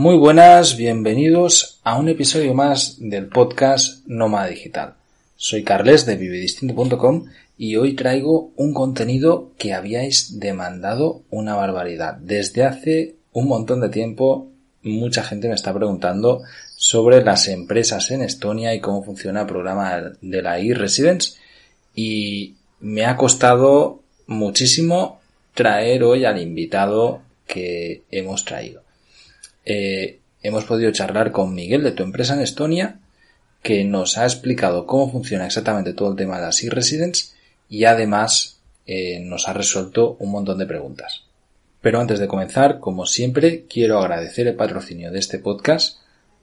Muy buenas, bienvenidos a un episodio más del podcast Nómada Digital. Soy Carles de vivedistinto.com y hoy traigo un contenido que habíais demandado una barbaridad. Desde hace un montón de tiempo mucha gente me está preguntando sobre las empresas en Estonia y cómo funciona el programa de la e-Residence y me ha costado muchísimo traer hoy al invitado que hemos traído. Eh, hemos podido charlar con Miguel de tu empresa en Estonia que nos ha explicado cómo funciona exactamente todo el tema de las e-Residence y además eh, nos ha resuelto un montón de preguntas. Pero antes de comenzar, como siempre, quiero agradecer el patrocinio de este podcast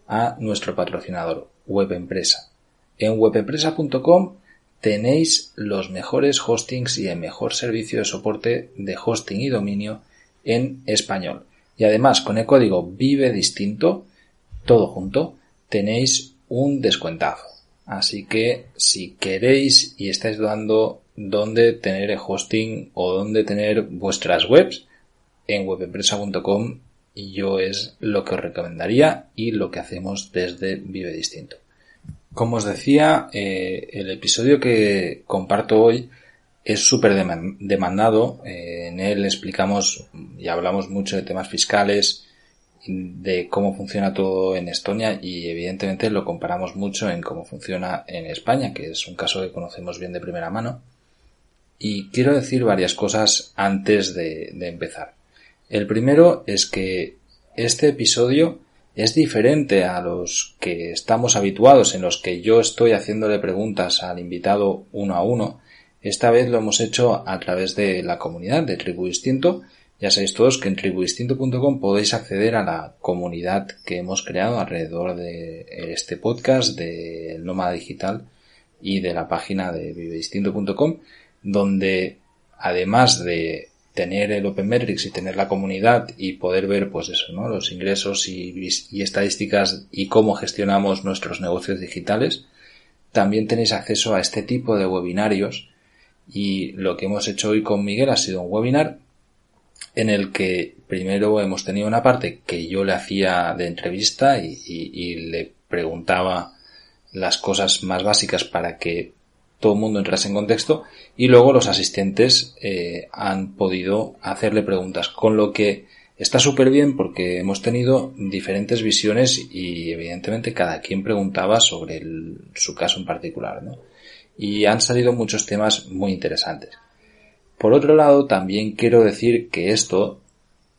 a nuestro patrocinador, Webempresa. En webempresa.com tenéis los mejores hostings y el mejor servicio de soporte de hosting y dominio en español. Y además, con el código Vive Distinto, todo junto, tenéis un descuentazo. Así que si queréis y estáis dudando dónde tener el hosting o dónde tener vuestras webs, en webempresa.com yo es lo que os recomendaría y lo que hacemos desde Vive Distinto. Como os decía, eh, el episodio que comparto hoy es súper demandado. Eh, en él explicamos y hablamos mucho de temas fiscales, de cómo funciona todo en Estonia y evidentemente lo comparamos mucho en cómo funciona en España, que es un caso que conocemos bien de primera mano. Y quiero decir varias cosas antes de, de empezar. El primero es que este episodio es diferente a los que estamos habituados en los que yo estoy haciéndole preguntas al invitado uno a uno. Esta vez lo hemos hecho a través de la comunidad de Tribu Distinto ya sabéis todos que en tribudistinto.com podéis acceder a la comunidad que hemos creado alrededor de este podcast, del Nómada Digital y de la página de vivedistinto.com, donde además de tener el Open Metrics y tener la comunidad y poder ver pues eso, ¿no? los ingresos y, y estadísticas y cómo gestionamos nuestros negocios digitales, también tenéis acceso a este tipo de webinarios y lo que hemos hecho hoy con Miguel ha sido un webinar en el que primero hemos tenido una parte que yo le hacía de entrevista y, le preguntaba las cosas más básicas para que todo el mundo entrase en contexto y luego los asistentes eh, han podido hacerle preguntas con lo que está súper bien porque hemos tenido diferentes visiones y evidentemente cada quien preguntaba sobre su caso en particular ¿no? Y han salido muchos temas muy interesantes por otro lado, también quiero decir que esto,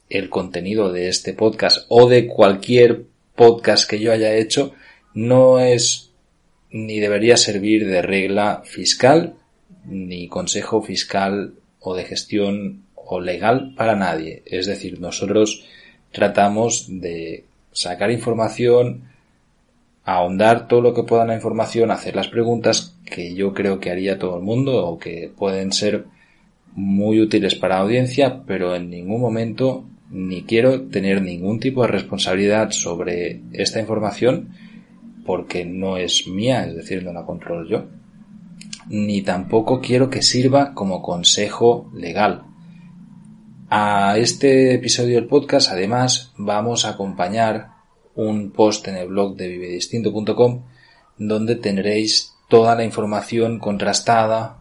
el contenido de este podcast o de cualquier podcast que yo haya hecho, no es ni debería servir de regla fiscal, ni consejo fiscal o de gestión o legal para nadie. Es decir, nosotros tratamos de sacar información, ahondar todo lo que pueda la información, hacer las preguntas que yo creo que haría todo el mundo o que pueden ser muy útiles para la audiencia, pero en ningún momento ni quiero tener ningún tipo de responsabilidad sobre esta información porque no es mía, es decir, no la controlo yo. Ni tampoco quiero que sirva como consejo legal. A este episodio del podcast, además, vamos a acompañar un post en el blog de vivedistinto.com donde tendréis toda la información contrastada,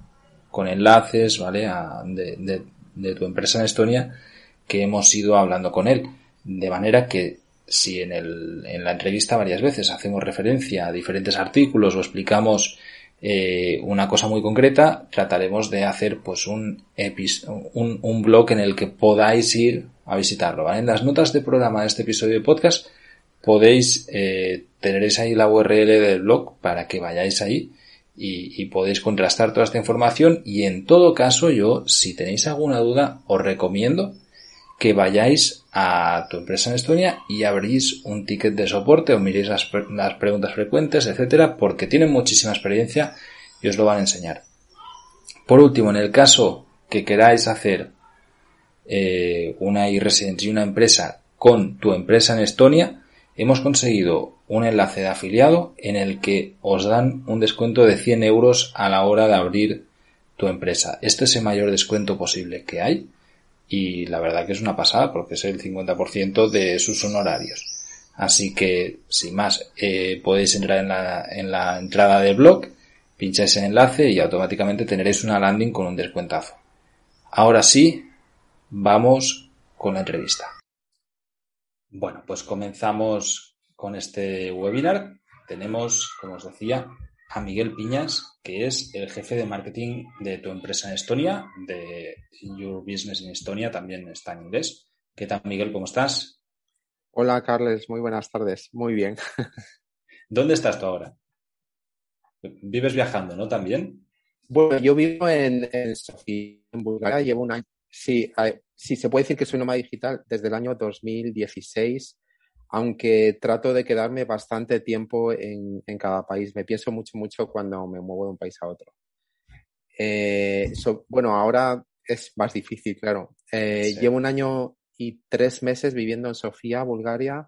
con enlaces, ¿vale? de, tu empresa en Estonia que hemos ido hablando con él. De manera que si en, el, en la entrevista varias veces hacemos referencia a diferentes artículos o explicamos eh, una cosa muy concreta, trataremos de hacer pues un, un, un blog en el que podáis ir a visitarlo. ¿vale? En las notas de programa de este episodio de podcast podéis eh, teneréis ahí la URL del blog para que vayáis ahí y, podéis contrastar toda esta información y en todo caso yo, si tenéis alguna duda, os recomiendo que vayáis a tu empresa en Estonia y abrís un ticket de soporte o miréis las, preguntas frecuentes, etcétera, porque tienen muchísima experiencia y os lo van a enseñar. Por último, en el caso que queráis hacer eh, una e-residence y una empresa con tu empresa en Estonia, hemos conseguido un enlace de afiliado en el que os dan un descuento de 100 euros a la hora de abrir tu empresa. Este es el mayor descuento posible que hay y la verdad que es una pasada porque es el 50% de sus honorarios. Así que, sin más, eh, podéis entrar en la, en la entrada del blog, pincháis en enlace y automáticamente tendréis una landing con un descuentazo. Ahora sí, vamos con la entrevista. Bueno, pues comenzamos con este webinar. Tenemos, como os decía, a Miguel Piñas, que es el jefe de marketing de tu empresa en Estonia, de Your Business in Estonia, también está en inglés. ¿Qué tal, Miguel? ¿Cómo estás? Hola, Carles. Muy buenas tardes. Muy bien. ¿Dónde estás tú ahora? Vives viajando, ¿no? También. Bueno, yo vivo en, Sofía, en Bulgaria. Llevo un año. Sí, sí, se puede decir que soy nómada digital desde el año 2016 aunque trato de quedarme bastante tiempo en, cada país. Me pienso mucho, mucho cuando me muevo de un país a otro. Eh, bueno, ahora es más difícil, claro. Eh, llevo un año y tres meses viviendo en Sofía, Bulgaria,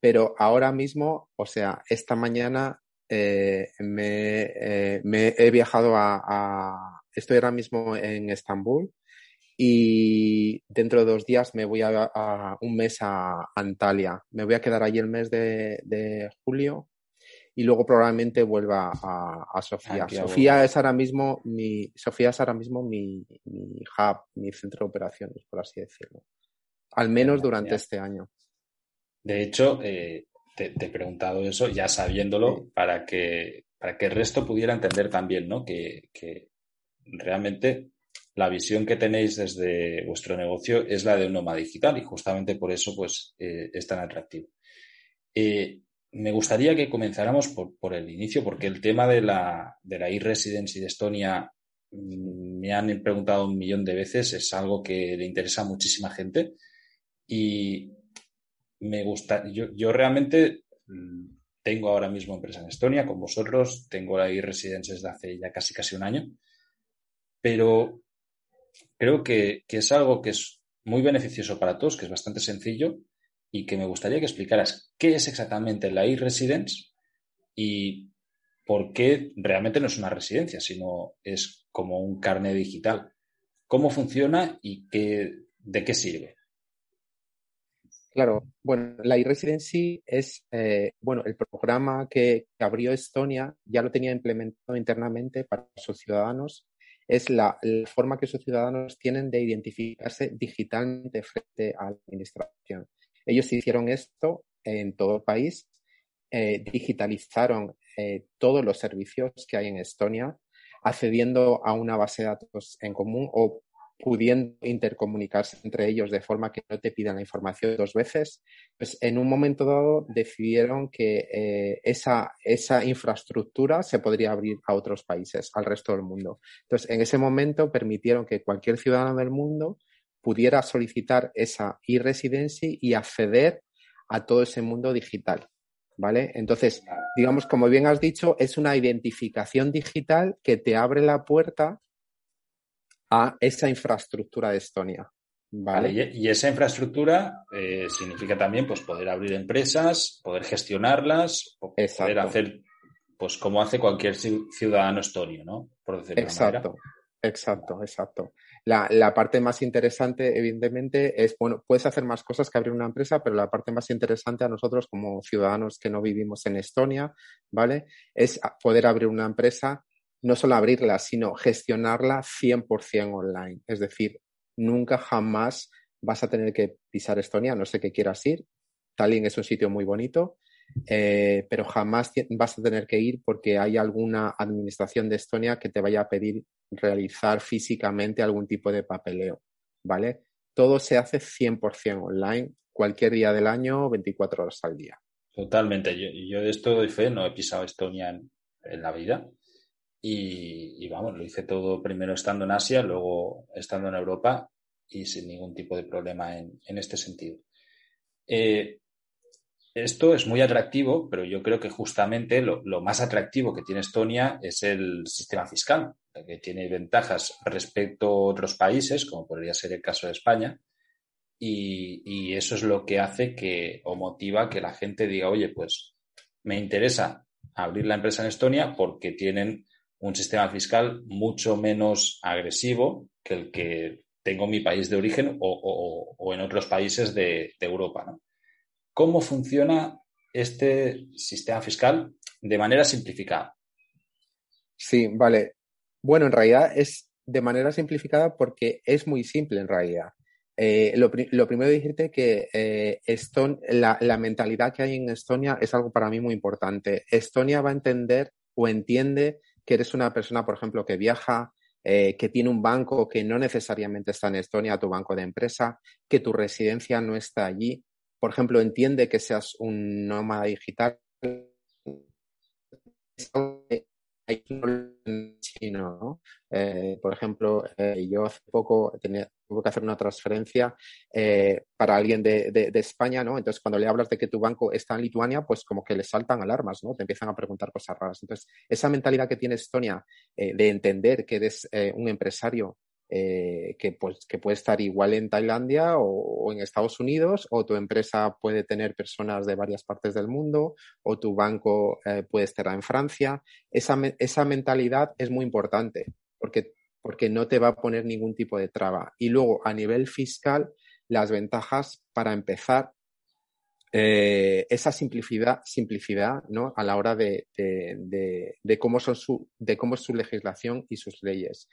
pero ahora mismo, o sea, esta mañana eh, me, he viajado a, Estoy ahora mismo en Estambul y dentro de dos días me voy a, un mes a Antalya. Me voy a quedar allí el mes de, julio y luego probablemente vuelva a, Sofía. Sofía es ahora mismo mi Sofía es ahora mismo mi, hub, mi centro de operaciones, por así decirlo. Al menos durante este año. De hecho, eh, te, he preguntado eso ya sabiéndolo para que para que el resto pudiera entender también, ¿no? Que, que realmente la visión que tenéis desde vuestro negocio es la de un nómada digital y justamente por eso pues eh, es tan atractivo. Eh, me gustaría que comenzáramos por, el inicio porque el tema de la, de la e-residency de Estonia mm, me han preguntado un millón de veces, es algo que le interesa a muchísima gente y me gusta, yo, yo realmente mm, tengo ahora mismo empresa en Estonia con vosotros, tengo la e-residency desde hace ya casi casi un año, pero creo que, es algo que es muy beneficioso para todos, que es bastante sencillo y que me gustaría que explicaras qué es exactamente la e-residence y por qué realmente no es una residencia, sino es como un carnet digital. ¿Cómo funciona y qué, de qué sirve? Claro, bueno, la e-residency es, eh, bueno, el programa que abrió Estonia ya lo tenía implementado internamente para sus ciudadanos es la, forma que sus ciudadanos tienen de identificarse digitalmente frente a la administración. Ellos hicieron esto en todo el país, eh, digitalizaron eh, todos los servicios que hay en Estonia, accediendo a una base de datos en común o pudiendo intercomunicarse entre ellos de forma que no te pidan la información dos veces, pues en un momento dado decidieron que eh, esa, esa infraestructura se podría abrir a otros países, al resto del mundo. Entonces, en ese momento permitieron que cualquier ciudadano del mundo pudiera solicitar esa e-residency y acceder a todo ese mundo digital. ¿Vale? Entonces, digamos, como bien has dicho, es una identificación digital que te abre la puerta a esa infraestructura de Estonia. ¿Vale? y, esa infraestructura eh, significa también pues, poder abrir empresas, poder gestionarlas, poder hacer, pues como hace cualquier ciudadano estonio, ¿no? Por decirlo exacto, exacto, exacto. La, la, parte más interesante, evidentemente, es, bueno, puedes hacer más cosas que abrir una empresa, pero la parte más interesante a nosotros como ciudadanos que no vivimos en Estonia, ¿vale? Es poder abrir una empresa no solo abrirla, sino gestionarla 100% online. Es decir, nunca jamás vas a tener que pisar Estonia, no sé qué quieras ir. Tallinn es un sitio muy bonito, eh, pero jamás vas a tener que ir porque hay alguna administración de Estonia que te vaya a pedir realizar físicamente algún tipo de papeleo, ¿vale? Todo se hace 100% online, cualquier día del año, 24 horas al día. Totalmente. Yo, de esto doy fe, no he pisado Estonia en la vida. Y, vamos, lo hice todo primero estando en Asia, luego estando en Europa y sin ningún tipo de problema en, este sentido. Eh, esto es muy atractivo, pero yo creo que justamente lo, más atractivo que tiene Estonia es el sistema fiscal, que tiene ventajas respecto a otros países, como podría ser el caso de España, y, y eso es lo que hace que o motiva que la gente diga, oye, pues me interesa abrir la empresa en Estonia porque tienen un sistema fiscal mucho menos agresivo que el que tengo en mi país de origen o, en otros países de, Europa. ¿Cómo funciona este sistema fiscal de manera simplificada. Sí, vale. Bueno, en realidad es de manera simplificada porque es muy simple en realidad. Eh, lo, primero decirte que eh, la, la, mentalidad que hay en Estonia es algo para mí muy importante. Estonia va a entender o entiende que eres una persona, por ejemplo, que viaja, eh, que tiene un banco que no necesariamente está en Estonia, tu banco de empresa, que tu residencia no está allí. Por ejemplo, entiende que seas un nómada digital. Eh, por ejemplo, eh, yo hace poco tenía, tuve que hacer una transferencia eh, para alguien de, España, ¿no? Entonces, cuando le hablas de que tu banco está en Lituania, pues como que le saltan alarmas, ¿no? Te empiezan a preguntar cosas raras. Entonces, esa mentalidad que tiene Estonia de entender que eres un empresario eh, que, pues, que puede estar igual en Tailandia o, en Estados Unidos, o tu empresa puede tener personas de varias partes del mundo, o tu banco eh, puede estar en Francia. Esa, esa mentalidad es muy importante porque, porque no te va a poner ningún tipo de traba. Y luego, a nivel fiscal, las ventajas para empezar eh, esa simplicidad, simplicidad ¿no? a la hora de, de, cómo son su, de cómo es su legislación y sus leyes.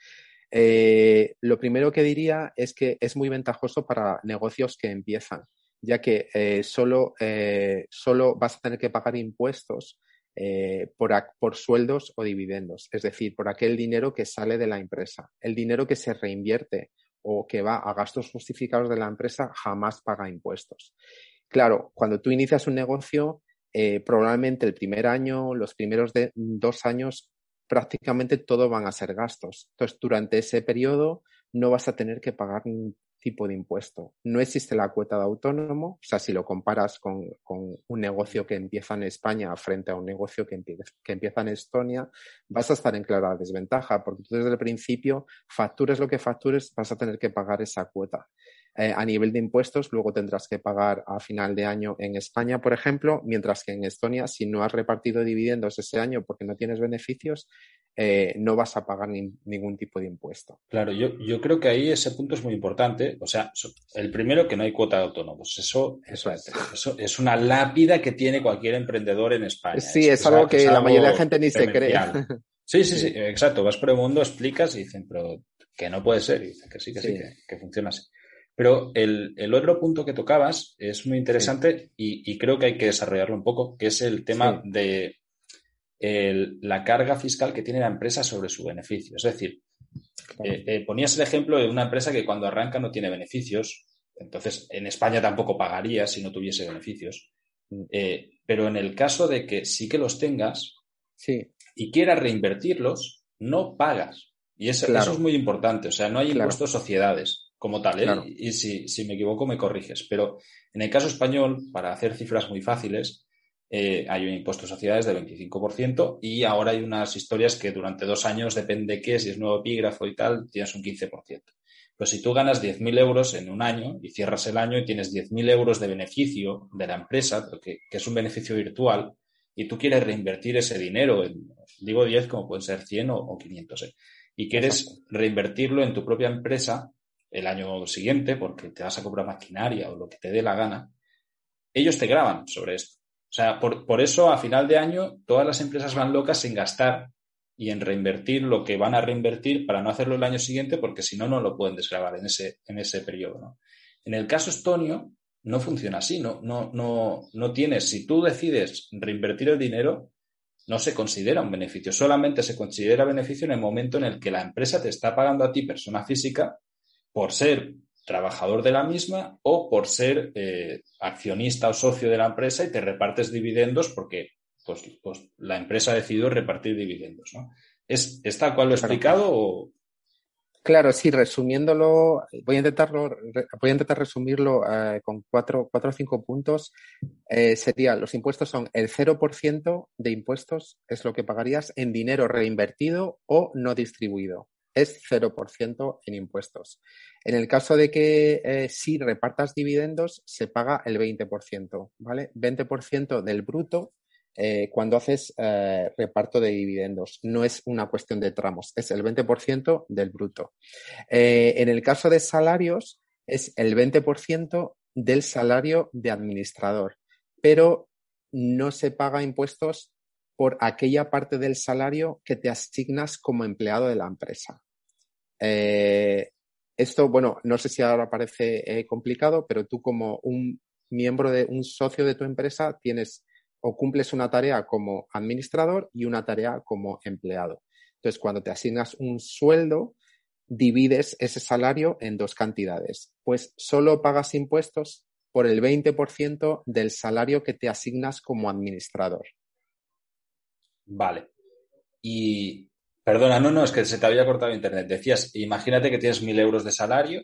Eh, lo primero que diría es que es muy ventajoso para negocios que empiezan, ya que eh, solo, solo, vas a tener que pagar impuestos por, por, sueldos o dividendos, es decir, por aquel dinero que sale de la empresa. El dinero que se reinvierte o que va a gastos justificados de la empresa jamás paga impuestos. Claro, cuando tú inicias un negocio, probablemente el primer año, los primeros dos años, prácticamente todo van a ser gastos. Entonces, durante ese periodo no vas a tener que pagar tipo de impuesto. No existe la cuota de autónomo, o sea, si lo comparas con, un negocio que empieza en España frente a un negocio que, que empieza en Estonia, vas a estar en clara desventaja, porque tú desde el principio, factures lo que factures, vas a tener que pagar esa cuota. Eh, a nivel de impuestos, luego tendrás que pagar a final de año en España, por ejemplo, mientras que en Estonia, si no has repartido dividendos ese año porque no tienes beneficios, eh, no vas a pagar ningún tipo de impuesto. Claro, yo, yo creo que ahí ese punto es muy importante. O sea, el primero que no hay cuota de autónomos. Eso, eso, es. eso es una lápida que tiene cualquier emprendedor en España. Sí, es, algo que la mayoría de la gente ni se cree. Sí, sí, sí, exacto. Vas por el mundo, explicas y dicen, pero que no puede ser. Y dicen que sí, que sí, que funciona así. Pero el, otro punto que tocabas es muy interesante y, creo que hay que desarrollarlo un poco, que es el tema de la carga fiscal que tiene la empresa sobre su beneficio. Es decir, eh, eh, ponías el ejemplo de una empresa que cuando arranca no tiene beneficios, entonces en España tampoco pagaría si no tuviese beneficios. Mm. Eh, pero en el caso de que sí que los tengas y quieras reinvertirlos, no pagas. Y eso, es muy importante. O sea, no hay impuestos sociedades como tal, ¿eh? Y si, si, me equivoco, me corriges. Pero en el caso español, para hacer cifras muy fáciles, eh, hay un impuesto de sociedades del 25% y ahora hay unas historias que durante dos años, depende qué, si es nuevo epígrafo y tal, tienes un 15%. Pero si tú ganas 10.000 euros en un año y cierras el año y tienes 10.000 euros de beneficio de la empresa, que, que, es un beneficio virtual, y tú quieres reinvertir ese dinero, en, digo 10 como pueden ser 100 o, 500, ¿eh? y quieres reinvertirlo en tu propia empresa, el año siguiente porque te vas a comprar maquinaria o lo que te dé la gana, ellos te graban sobre esto. O sea, por, eso a final de año todas las empresas van locas en gastar y en reinvertir lo que van a reinvertir para no hacerlo el año siguiente porque si no, no lo pueden desgravar en ese, en ese periodo. En el caso estonio no funciona así, no, no, no, no tienes, si tú decides reinvertir el dinero, no se considera un beneficio, solamente se considera beneficio en el momento en el que la empresa te está pagando a ti, persona física, por ser trabajador de la misma o por ser eh, accionista o socio de la empresa y te repartes dividendos porque pues, pues la empresa ha decidido repartir dividendos. ¿no? ¿Es, ¿Está cual lo he explicado o...? Claro, sí, resumiéndolo, voy a intentarlo, voy a intentar resumirlo eh, con cuatro, cuatro o cinco puntos. Eh, sería, los impuestos son el 0% de impuestos es lo que pagarías en dinero reinvertido o no distribuido es 0% en impuestos. En el caso de que eh, si repartas dividendos, se paga el 20%, ¿vale? 20% del bruto eh, cuando haces eh, reparto de dividendos. No es una cuestión de tramos, es el 20% del bruto. en el caso de salarios, es el 20% del salario de administrador. Pero no se paga impuestos por aquella parte del salario que te asignas como empleado de la empresa. Eh, esto, bueno, no sé si ahora parece eh, complicado, pero tú como un miembro de un socio de tu empresa tienes o cumples una tarea como administrador y una tarea como empleado. Entonces, cuando te asignas un sueldo, divides ese salario en dos cantidades. Pues solo pagas impuestos por el 20% del salario que te asignas como administrador. Vale. Y, perdona, no, no, es que se te había cortado internet. Decías, imagínate que tienes mil euros de salario.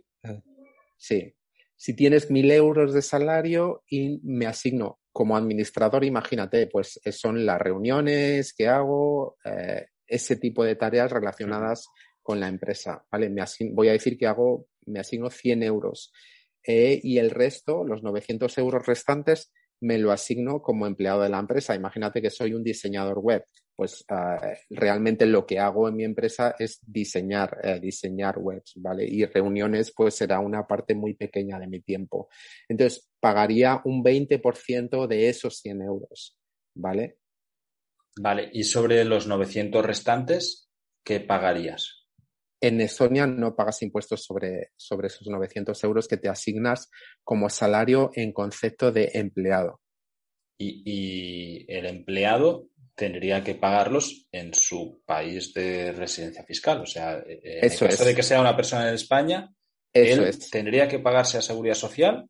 Sí. Si tienes mil euros de salario y me asigno como administrador, imagínate, pues son las reuniones que hago, eh, ese tipo de tareas relacionadas con la empresa, ¿vale? Me voy a decir que hago, me asigno 100 euros eh, y el resto, los 900 euros restantes, me lo asigno como empleado de la empresa. Imagínate que soy un diseñador web. Pues uh, realmente lo que hago en mi empresa es diseñar, uh, diseñar webs, ¿vale? Y reuniones pues será una parte muy pequeña de mi tiempo. Entonces, pagaría un 20% de esos 100 euros, ¿vale? Vale, y sobre los 900 restantes, ¿qué pagarías? En Estonia no pagas impuestos sobre, sobre esos 900 euros que te asignas como salario en concepto de empleado. Y, el empleado tendría que pagarlos en su país de residencia fiscal. O sea, en Eso caso de que sea una persona en España, él tendría que pagarse a seguridad social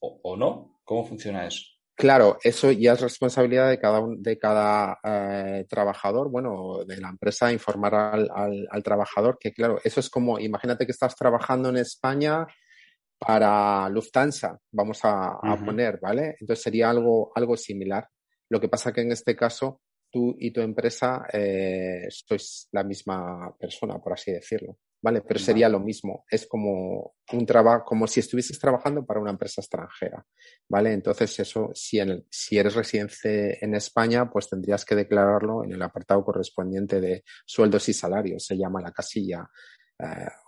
o, o no. ¿Cómo funciona eso? Claro, eso ya es responsabilidad de cada, de cada eh, trabajador, bueno, de la empresa informar al, trabajador que, claro, eso es como, imagínate que estás trabajando en España para Lufthansa, vamos a, poner, ¿vale? Entonces sería algo, algo similar. Lo que pasa que en este caso tú y tu empresa eh, sois la misma persona, por así decirlo. ¿Vale? Pero sería lo mismo, es como un trabajo, como si estuvieses trabajando para una empresa extranjera, ¿vale? Entonces eso, si, en si eres residente en España, pues tendrías que declararlo en el apartado correspondiente de sueldos y salarios, se llama la casilla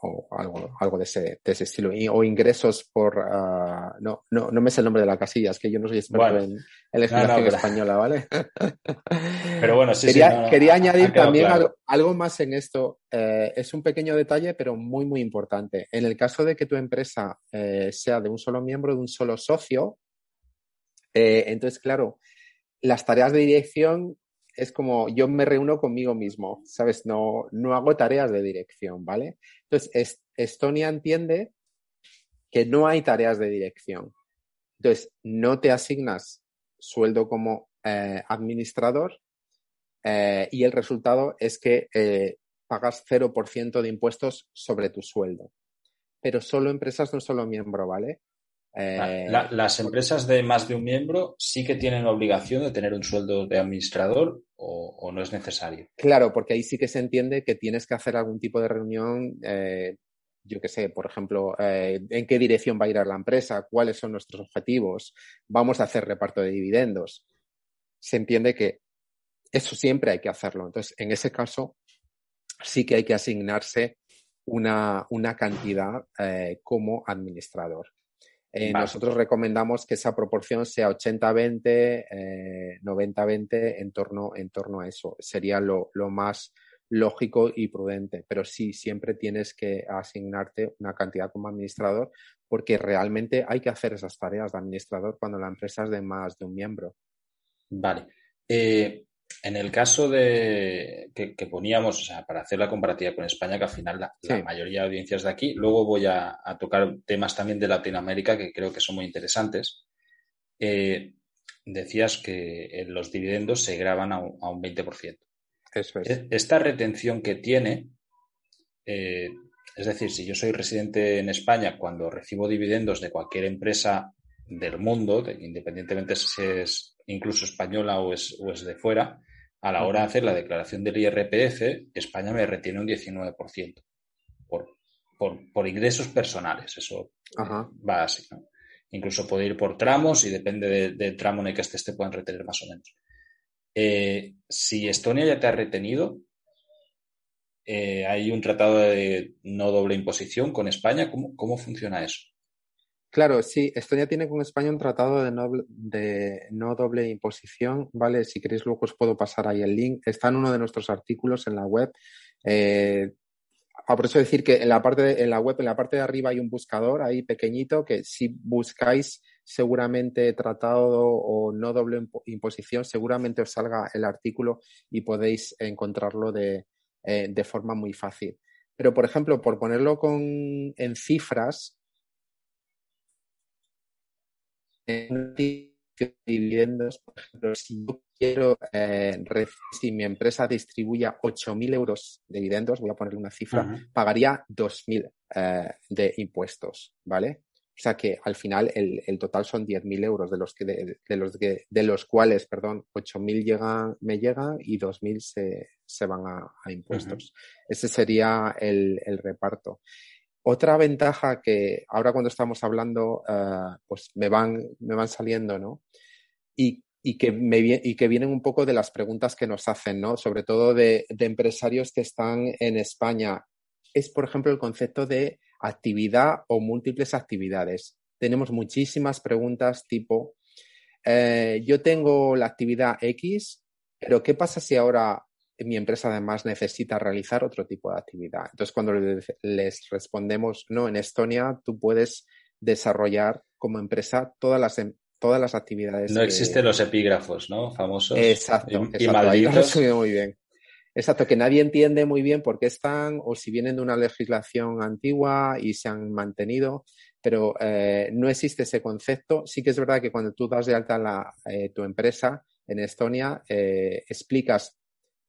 o algo, algo de, ese, de ese estilo. o ingresos por... Uh, no, no, no me sé el nombre de la casilla, es que yo no soy experto en, en legislación española, ¿vale? pero bueno, sí, quería, quería añadir también algo, más en esto. Eh, es un pequeño detalle, pero muy, muy importante. En el caso de que tu empresa eh, sea de un solo miembro, de un solo socio, entonces, claro, las tareas de dirección es como yo me reúno conmigo mismo, ¿sabes? No, no hago tareas de dirección, ¿vale? Entonces, Estonia entiende que no hay tareas de dirección. Entonces, no te asignas sueldo como eh, administrador eh, y el resultado es que eh, pagas 0% de impuestos sobre tu sueldo. Pero solo empresas no solo miembro, ¿vale? Eh, las empresas de más de un miembro sí que tienen la obligación de tener un sueldo de administrador o, no es necesario. Claro, porque ahí sí que se entiende que tienes que hacer algún tipo de reunión, eh, yo qué sé, por ejemplo, eh, en qué dirección va a ir a la empresa, cuáles son nuestros objetivos, vamos a hacer reparto de dividendos. Se entiende que eso siempre hay que hacerlo. Entonces, en ese caso, sí que hay que asignarse una, una cantidad como administrador. Eh, nosotros recomendamos que esa proporción sea 80-20, 90-20 eh, en torno, en torno a eso. Sería lo, más lógico y prudente. Pero sí, siempre tienes que asignarte una cantidad como administrador porque realmente hay que hacer esas tareas de administrador cuando la empresa es de más de un miembro. Vale. Eh, en el caso de que, poníamos, o sea, para hacer la comparativa con España, que al final la, mayoría de audiencias de aquí, luego voy a, tocar temas también de Latinoamérica que creo que son muy interesantes. Eh, decías que los dividendos se graban a un, 20%. Eso es. E, esta retención que tiene, eh, es decir, si yo soy residente en España, cuando recibo dividendos de cualquier empresa del mundo, independientemente si es incluso española o es, o es de fuera, a la hora de hacer la declaración del IRPF, España me retiene un 19% por, por, por ingresos personales. Eso va así. Incluso puede ir por tramos y depende del tramo en el que estés te puedan retener más o menos. Eh, si Estonia ya te ha retenido, eh, hay un tratado de no doble imposición con España. ¿Cómo, cómo funciona eso? Claro, sí, Estonia tiene con España un tratado de no, de no doble imposición, ¿vale? Si queréis luego os puedo pasar ahí el link. Está en uno de nuestros artículos en la web. Eh, ah, por eso decir que en la parte de, en la web, en la parte de arriba hay un buscador ahí pequeñito que si buscáis seguramente tratado o no doble imposición, seguramente os salga el artículo y podéis encontrarlo de, eh, de forma muy fácil. Pero, por ejemplo, por ponerlo con, en cifras, en dividendos, por ejemplo, si yo quiero, eh, si mi empresa distribuya 8.000 euros de dividendos, voy a ponerle una cifra, pagaría 2.000 eh, de impuestos, ¿vale? O sea que al final el, el total son 10.000 euros, de los, que de, de, los que, de los cuales, perdón, 8.000 llegan, me llegan y 2.000 se, se van a, a impuestos. Ese sería el, el reparto. Otra ventaja que ahora cuando estamos hablando, uh, pues me van, me van saliendo, ¿no? Y, que vienen un poco de las preguntas que nos hacen, ¿no? Sobre todo de, de empresarios que están en España. Es, por ejemplo, el concepto de actividad o múltiples actividades. Tenemos muchísimas preguntas tipo, eh, yo tengo la actividad X, pero ¿qué pasa si ahora mi empresa además necesita realizar otro tipo de actividad. Entonces, cuando les respondemos, no, en Estonia tú puedes desarrollar como empresa todas las, em, todas las actividades. No existen los epígrafos, ¿no? Famosos. Exacto. Y, exacto. muy bien. Exacto, que nadie entiende muy bien por qué están o si vienen de una legislación antigua y se han mantenido, pero eh, no existe ese concepto. Sí que es verdad que cuando tú das de alta la, eh, tu empresa en Estonia, eh, explicas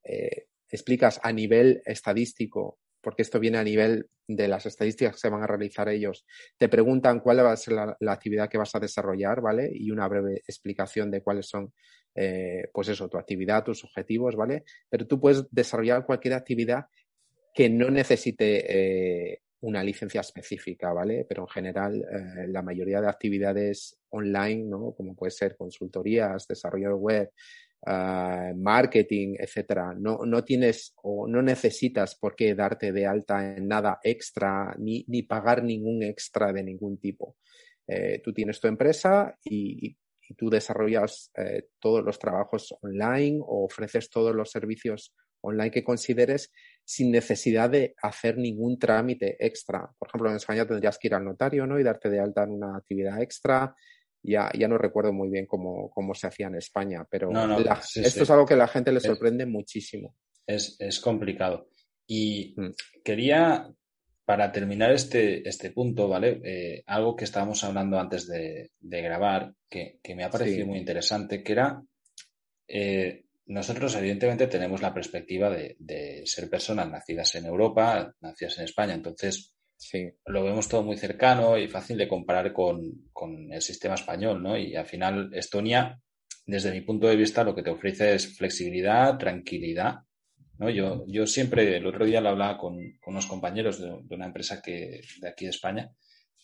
eh, explicas a nivel estadístico, porque esto viene a nivel de las estadísticas que se van a realizar ellos, te preguntan cuál va a ser la, actividad que vas a desarrollar, ¿vale? Y una breve explicación de cuáles son, eh, pues eso, tu actividad, tus objetivos, ¿vale? Pero tú puedes desarrollar cualquier actividad que no necesite eh, una licencia específica, ¿vale? Pero en general, la mayoría de actividades online, ¿no? Como puede ser consultorías, desarrollo web, uh, marketing, etcétera. No, no tienes o no necesitas por qué darte de alta en nada extra ni, ni pagar ningún extra de ningún tipo. Eh, tú tienes tu empresa y, y tú desarrollas eh, todos los trabajos online o ofreces todos los servicios online que consideres sin necesidad de hacer ningún trámite extra. Por ejemplo, en España tendrías que ir al notario ¿no? y darte de alta en una actividad extra ya, ya no recuerdo muy bien cómo, cómo se hacía en España, pero esto es algo que a la gente le sorprende muchísimo. Es, es complicado. Y mm. quería, para terminar este, este punto, ¿vale? Eh, algo que estábamos hablando antes de, de grabar, que, que, me ha parecido sí. muy interesante, que era, eh, nosotros evidentemente tenemos la perspectiva de, de, ser personas nacidas en Europa, nacidas en España, entonces Sí. Lo vemos todo muy cercano y fácil de comparar con, con, el sistema español, ¿no? Y al final, Estonia, desde mi punto de vista, lo que te ofrece es flexibilidad, tranquilidad, ¿no? Yo, yo siempre, el otro día lo hablaba con, con unos compañeros de, una empresa que, de aquí de España,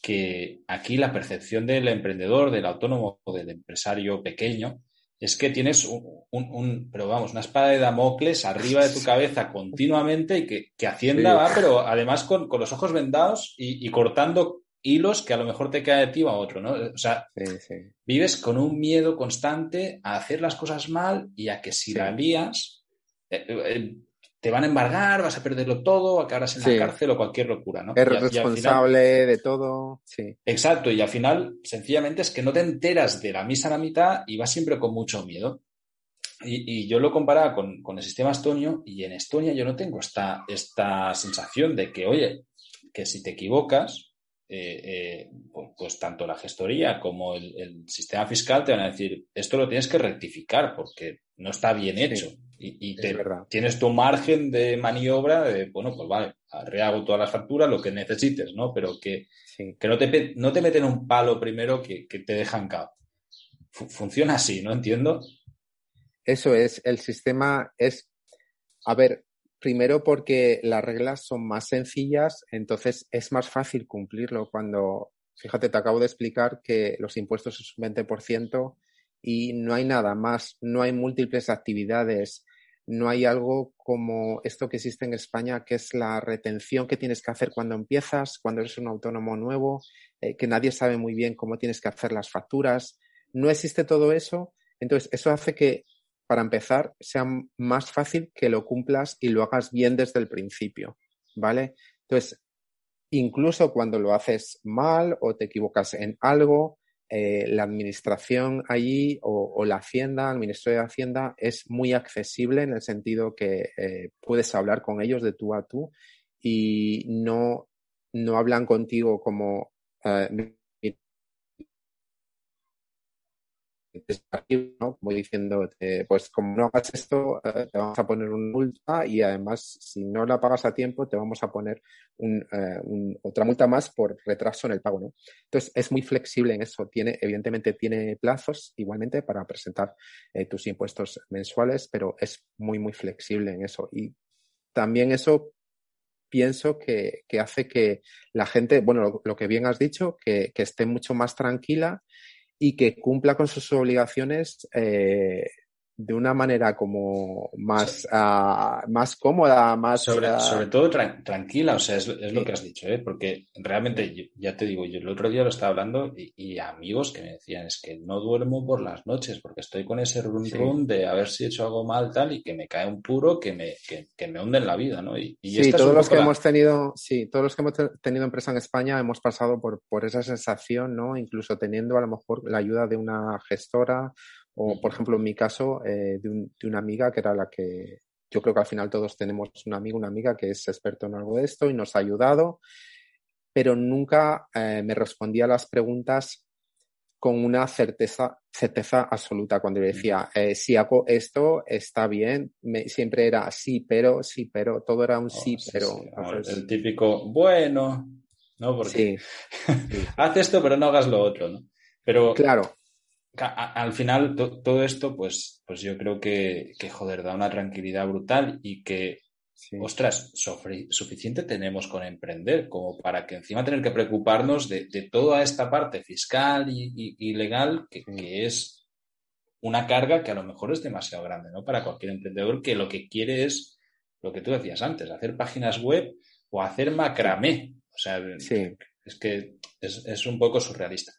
que aquí la percepción del emprendedor, del autónomo o del empresario pequeño, es que tienes un, un, un, pero vamos, una espada de Damocles arriba de tu cabeza continuamente y que, que Hacienda sí. va, pero además con, con, los ojos vendados y, y, cortando hilos que a lo mejor te cae de ti a otro, ¿no? O sea, sí, sí. vives con un miedo constante a hacer las cosas mal y a que si la lías, eh, eh, te van a embargar, vas a perderlo todo, acabarás en sí. la cárcel o cualquier locura, ¿no? Eres y, responsable y final... de todo, sí. Exacto, y al final, sencillamente es que no te enteras de la misa a la mitad y vas siempre con mucho miedo. Y, y yo lo comparaba con, con, el sistema estonio y en Estonia yo no tengo esta, esta sensación de que, oye, que si te equivocas, eh, eh, pues, pues, tanto la gestoría como el, el, sistema fiscal te van a decir, esto lo tienes que rectificar porque no está bien hecho. Y, y te, tienes tu margen de maniobra de, bueno, pues vale, rehago todas las facturas, lo que necesites, ¿no? Pero que, sí. que no, te, no te meten un palo primero que, que te dejan cao. funciona así, ¿no? Entiendo. Eso es, el sistema es, a ver, primero porque las reglas son más sencillas, entonces es más fácil cumplirlo cuando, fíjate, te acabo de explicar que los impuestos es un 20% y no hay nada más, no hay múltiples actividades, no hay algo como esto que existe en España, que es la retención que tienes que hacer cuando empiezas, cuando eres un autónomo nuevo, eh, que nadie sabe muy bien cómo tienes que hacer las facturas. No existe todo eso. Entonces, eso hace que, para empezar, sea más fácil que lo cumplas y lo hagas bien desde el principio. ¿Vale? Entonces, incluso cuando lo haces mal o te equivocas en algo, eh, la administración allí o, la Hacienda, el Ministerio de Hacienda, es muy accesible en el sentido que eh, puedes hablar con ellos de tú a tú y no, no hablan contigo como eh, ¿no? Como diciendo, pues como no hagas esto, eh, te vamos a poner una multa y además, si no la pagas a tiempo, te vamos a poner eh, otra multa más por retraso en el pago, ¿no? Entonces, es muy flexible en eso. Tiene, evidentemente, tiene plazos igualmente para presentar eh, tus impuestos mensuales, pero es muy, muy flexible en eso. Y también eso pienso que, hace que la gente, bueno, lo, que bien has dicho, que, que esté mucho más tranquila y que cumpla con sus obligaciones eh, de una manera como más, uh, más cómoda, más... Sobre, uh... sobre todo tra tranquila, o sea, es, es, lo que has dicho, ¿eh? porque realmente, ya te digo, yo el otro día lo estaba hablando y, y, amigos que me decían, es que no duermo por las noches porque estoy con ese run run sí. de a ver si he hecho algo mal tal y que me cae un puro que me, que, que me hunde en la vida, ¿no? Y, y sí, todos los que la... hemos tenido, sí, todos los que hemos tenido empresa en España hemos pasado por, por esa sensación, ¿no? Incluso teniendo a lo mejor la ayuda de una gestora o, por ejemplo, en mi caso, eh, de, un, de, una amiga que era la que yo creo que al final todos tenemos un amigo, una amiga que es experto en algo de esto y nos ha ayudado, pero nunca eh, me respondía a las preguntas con una certeza, certeza absoluta. Cuando yo decía, eh, si hago esto, está bien, me, siempre era sí, pero, sí, pero, todo era un oh, sí, sí, pero. Sí. Entonces... El típico, bueno, ¿no? Porque haz esto, pero no hagas lo otro, ¿no? Pero. Claro al final to, todo esto, pues, pues yo creo que, que, joder, da una tranquilidad brutal y que, sí. ostras, suficiente tenemos con emprender como para que encima tener que preocuparnos de, de toda esta parte fiscal y, y, y legal que, sí. que, es una carga que a lo mejor es demasiado grande, ¿no? Para cualquier emprendedor que lo que quiere es lo que tú decías antes, hacer páginas web o hacer macramé. O sea, sí. es que es, es un poco surrealista.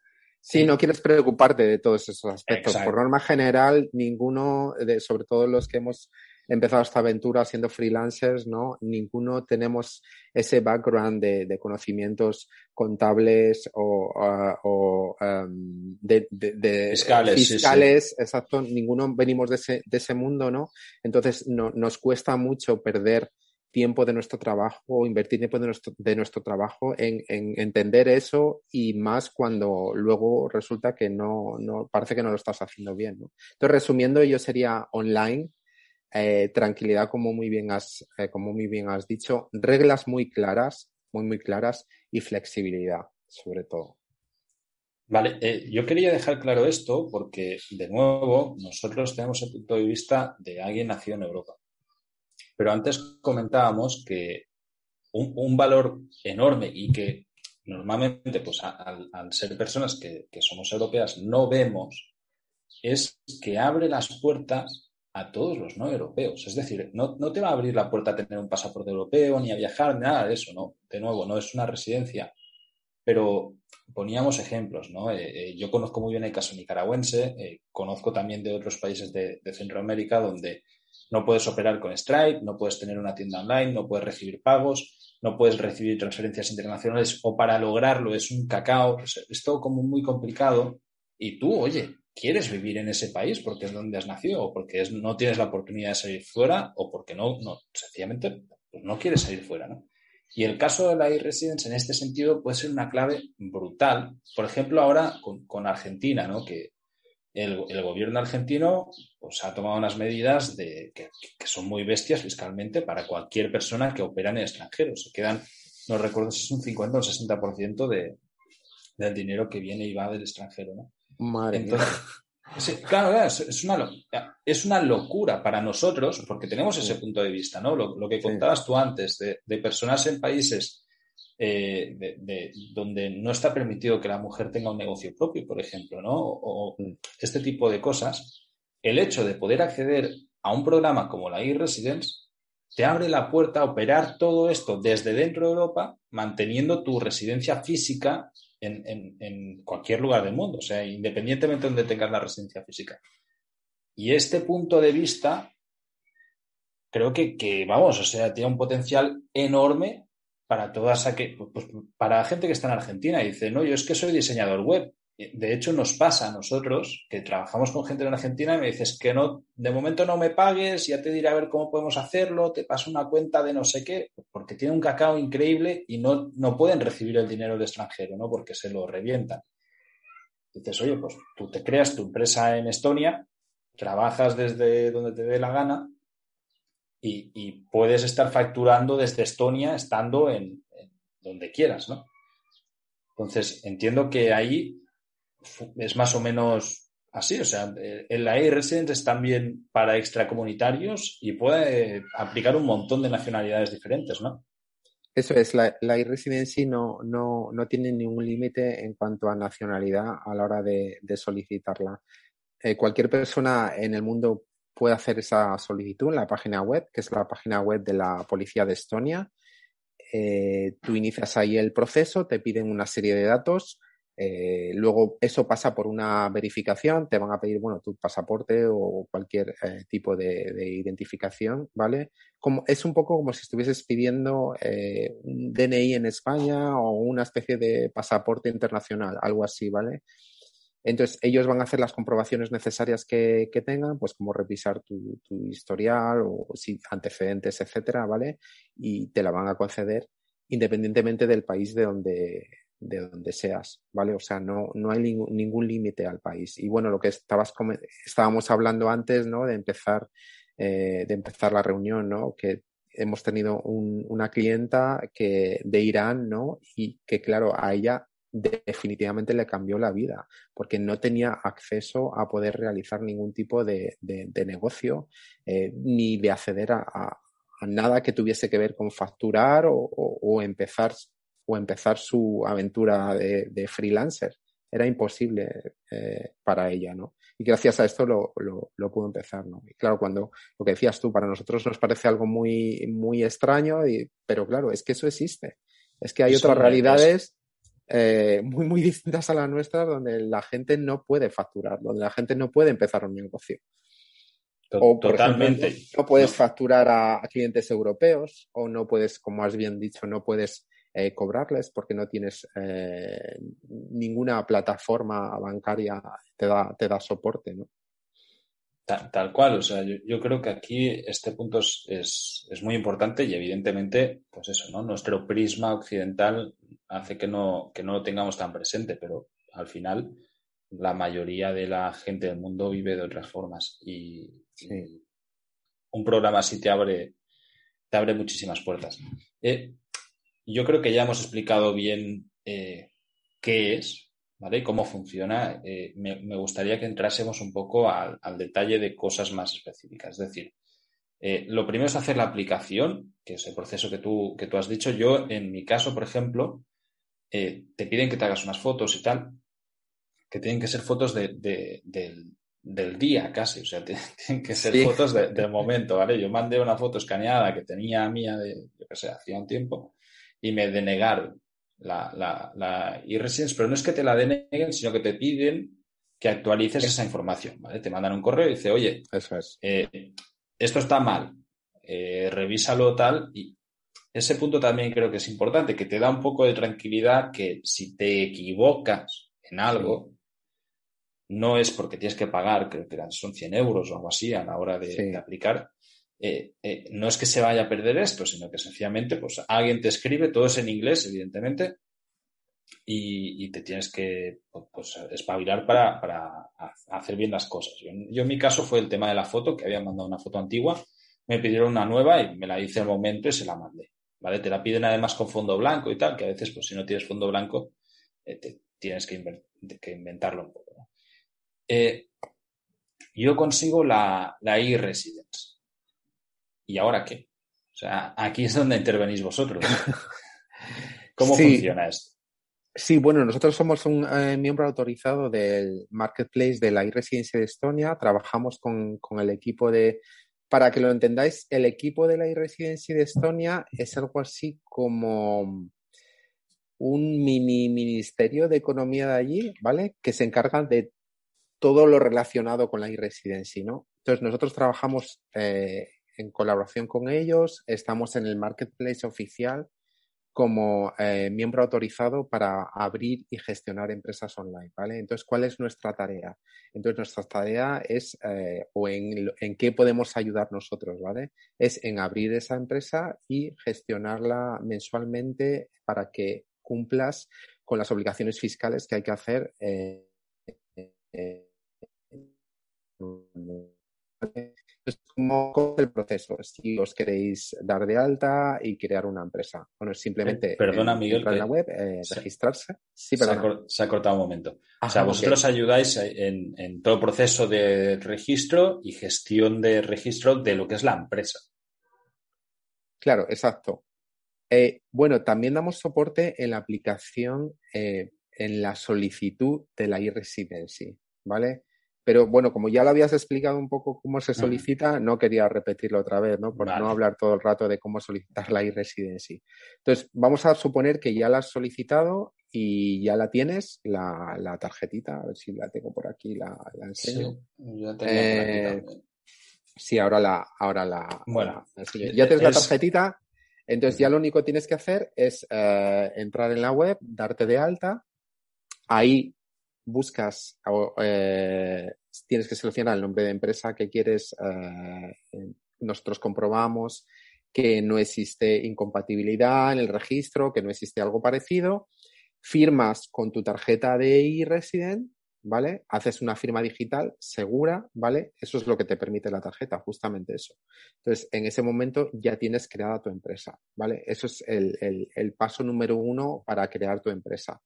Sí, no quieres preocuparte de todos esos aspectos. Exacto. Por norma general, ninguno, de, sobre todo los que hemos empezado esta aventura siendo freelancers, ¿no? Ninguno tenemos ese background de, de conocimientos contables o, uh, o um, de, de, fiscales. fiscales sí, sí. exacto. Ninguno venimos de ese, de ese mundo, ¿no? Entonces no, nos cuesta mucho perder tiempo de nuestro trabajo, invertir tiempo de nuestro, de nuestro trabajo en, en, entender eso y más cuando luego resulta que no, no parece que no lo estás haciendo bien. Entonces, resumiendo, yo sería online, eh, tranquilidad, como muy bien has, eh, como muy bien has dicho, reglas muy claras, muy, muy claras y flexibilidad, sobre todo. Vale, eh, yo quería dejar claro esto porque, de nuevo, nosotros tenemos el punto de vista de alguien nacido en Europa. Pero antes comentábamos que un, un valor enorme y que normalmente, pues al, ser personas que, somos europeas, no vemos, es que abre las puertas a todos los no europeos. Es decir, no, no te va a abrir la puerta a tener un pasaporte europeo, ni a viajar, nada de eso, ¿no? De nuevo, no es una residencia. Pero poníamos ejemplos, ¿no? Eh, eh, yo conozco muy bien el caso nicaragüense, eh, conozco también de otros países de Centroamérica donde no puedes operar con Stripe, no puedes tener una tienda online, no puedes recibir pagos, no puedes recibir transferencias internacionales o para lograrlo es un cacao. Es todo como muy complicado. Y tú, oye, quieres vivir en ese país porque es donde has nacido o porque es, no tienes la oportunidad de salir fuera o porque no, no sencillamente pues no quieres salir fuera, ¿no? Y el caso de la e-residence en este sentido puede ser una clave brutal. Por ejemplo, ahora con, con Argentina, ¿no? Que, el, el, gobierno argentino pues, ha tomado unas medidas de, que, que, son muy bestias fiscalmente para cualquier persona que opera en el extranjero. Se quedan, no recuerdo si es un 50 o un 60% de, del dinero que viene y va del extranjero. ¿no? Madre Entonces, claro, es, es, una, es una locura para nosotros, porque tenemos ese punto de vista, ¿no? Lo, lo que contabas tú antes, de, de personas en países eh, de, de, donde no está permitido que la mujer tenga un negocio propio, por ejemplo, ¿no? O, o, este tipo de cosas, el hecho de poder acceder a un programa como la e-Residence, te abre la puerta a operar todo esto desde dentro de Europa, manteniendo tu residencia física en, cualquier lugar del mundo, o sea, independientemente de donde tengas la residencia física. Y este punto de vista, creo que, que vamos, o sea, tiene un potencial enorme para todas aquellas, pues, para gente que está en Argentina y dice, no, yo es que soy diseñador web. De hecho, nos pasa a nosotros que trabajamos con gente en Argentina y me dices que no, de momento no me pagues, ya te diré a ver cómo podemos hacerlo, te paso una cuenta de no sé qué, porque tiene un cacao increíble y no, no pueden recibir el dinero de extranjero, ¿no? Porque se lo revientan. Dices, oye, pues tú te creas tu empresa en Estonia, trabajas desde donde te dé la gana y, puedes estar facturando desde Estonia estando en, donde quieras, ¿no? Entonces, entiendo que ahí es más o menos así, o sea, el la e-residence es también para extracomunitarios y puede aplicar un montón de nacionalidades diferentes, ¿no? Eso es, la, la e-residency no, no, no, tiene ningún límite en cuanto a nacionalidad a la hora de, solicitarla. Eh, cualquier persona en el mundo puede hacer esa solicitud en la página web, que es la página web de la Policía de Estonia. Eh, tú inicias ahí el proceso, te piden una serie de datos, eh, luego eso pasa por una verificación, te van a pedir, bueno, tu pasaporte o cualquier eh, tipo de, identificación, ¿vale? Como, es un poco como si estuvieses pidiendo un DNI en España o una especie de pasaporte internacional, algo así, ¿vale? Entonces, ellos van a hacer las comprobaciones necesarias que, tengan, pues como revisar tu, historial o si antecedentes, etcétera, ¿vale? Y te la van a conceder independientemente del país de donde, de donde seas, ¿vale? O sea, no, no hay ningún, límite al país. Y bueno, lo que estabas estábamos hablando antes, ¿no? De empezar, eh, de empezar la reunión, ¿no? Que hemos tenido una clienta que de Irán, ¿no? Y que claro, a ella definitivamente le cambió la vida, porque no tenía acceso a poder realizar ningún tipo de, negocio, eh, ni de acceder a, nada que tuviese que ver con facturar o, empezar, o empezar su aventura de, freelancer. Era imposible eh, para ella, ¿no? Y gracias a esto lo, lo, pudo empezar, ¿no? Y claro, cuando lo que decías tú, para nosotros nos parece algo muy, muy extraño, y, pero claro, es que eso existe. Es que hay otras realidades eh, muy, muy distintas a las nuestras, donde la gente no puede facturar, donde la gente no puede empezar un negocio. O, Totalmente. no puedes facturar a, clientes europeos o no puedes, como has bien dicho, no puedes eh, cobrarles porque no tienes eh, ninguna plataforma bancaria te da, te da soporte, ¿no? Tal, cual, o sea, yo, creo que aquí este punto es, es, muy importante y evidentemente, pues eso, ¿no? Nuestro prisma occidental hace que no, que no lo tengamos tan presente, pero al final la mayoría de la gente del mundo vive de otras formas y, un programa así te abre, te abre muchísimas puertas. Eh, yo creo que ya hemos explicado bien eh, qué es, ¿vale? cómo funciona, eh, me, gustaría que entrásemos un poco al, detalle de cosas más específicas. Es decir, eh, lo primero es hacer la aplicación, que es el proceso que tú, que tú has dicho. Yo, en mi caso, por ejemplo, eh, te piden que te hagas unas fotos y tal, que tienen que ser fotos del, día casi, o sea, tienen que ser fotos del momento, ¿vale? Yo mandé una foto escaneada que tenía mía de, yo qué sé, hacía un tiempo y me denegaron la, la, la e-residence, pero no es que te la deneguen, sino que te piden que actualices esa información, ¿vale? Te mandan un correo y dice, oye, Eso es. Eh, esto está mal, eh, revísalo tal, y ese punto también creo que es importante, que te da un poco de tranquilidad que si te equivocas en algo, no es porque tienes que pagar, creo que son 100 euros o algo así a la hora de aplicar, eh, eh, no es que se vaya a perder esto, sino que sencillamente pues, alguien te escribe, todo es en inglés, evidentemente, y, te tienes que pues, espabilar para, hacer bien las cosas. Yo, en mi caso fue el tema de la foto, que había mandado una foto antigua, me pidieron una nueva y me la hice al momento y se la mandé. ¿Vale? Te la piden además con fondo blanco y tal, que a veces, pues si no tienes fondo blanco, eh, tienes que, inventarlo un poco. yo consigo la, la e-residence. ¿Y ahora qué? O sea, aquí es donde intervenís vosotros. ¿Cómo funciona esto? Sí, bueno, nosotros somos un eh, miembro autorizado del marketplace de la e-residencia de Estonia. Trabajamos con, el equipo de, para que lo entendáis, el equipo de la e-residency de Estonia es algo así como un mini ministerio de economía de allí, ¿vale? Que se encarga de todo lo relacionado con la e-residency, ¿no? Entonces, nosotros trabajamos eh, en colaboración con ellos, estamos en el marketplace oficial como eh, miembro autorizado para abrir y gestionar empresas online, ¿vale? Entonces, ¿cuál es nuestra tarea? Entonces, nuestra tarea es, eh, o en, en, qué podemos ayudar nosotros, ¿vale? Es en abrir esa empresa y gestionarla mensualmente para que cumplas con las obligaciones fiscales que hay que hacer. Eh, es como el proceso, si os queréis dar de alta y crear una empresa. Bueno, simplemente eh, perdona, Miguel, entrar en la web, eh, registrarse. Sí, se, ha, se, ha, cortado un momento. o sea, vosotros ayudáis en, en, todo el proceso de registro y gestión de registro de lo que es la empresa. Claro, exacto. Eh, bueno, también damos soporte en la aplicación, eh, en la solicitud de la e-residency, ¿vale? Pero bueno, como ya lo habías explicado un poco cómo se solicita, no quería repetirlo otra vez, ¿no? Por no hablar todo el rato de cómo solicitar la e-residency. Entonces, vamos a suponer que ya la has solicitado y ya la tienes, la, la tarjetita, a ver si la tengo por aquí, la, la enseño. Sí, ya eh, sí, ahora la, ahora la. Bueno, ya tienes la tarjetita, entonces ya lo único que tienes que hacer es eh, entrar en la web, darte de alta, ahí buscas, eh, tienes que seleccionar el nombre de empresa que quieres, eh, nosotros comprobamos que no existe incompatibilidad en el registro, que no existe algo parecido, firmas con tu tarjeta de e-resident ¿vale? Haces una firma digital segura, ¿vale? Eso es lo que te permite la tarjeta, justamente eso. Entonces, en ese momento ya tienes creada tu empresa, ¿vale? Eso es el, paso número uno para crear tu empresa.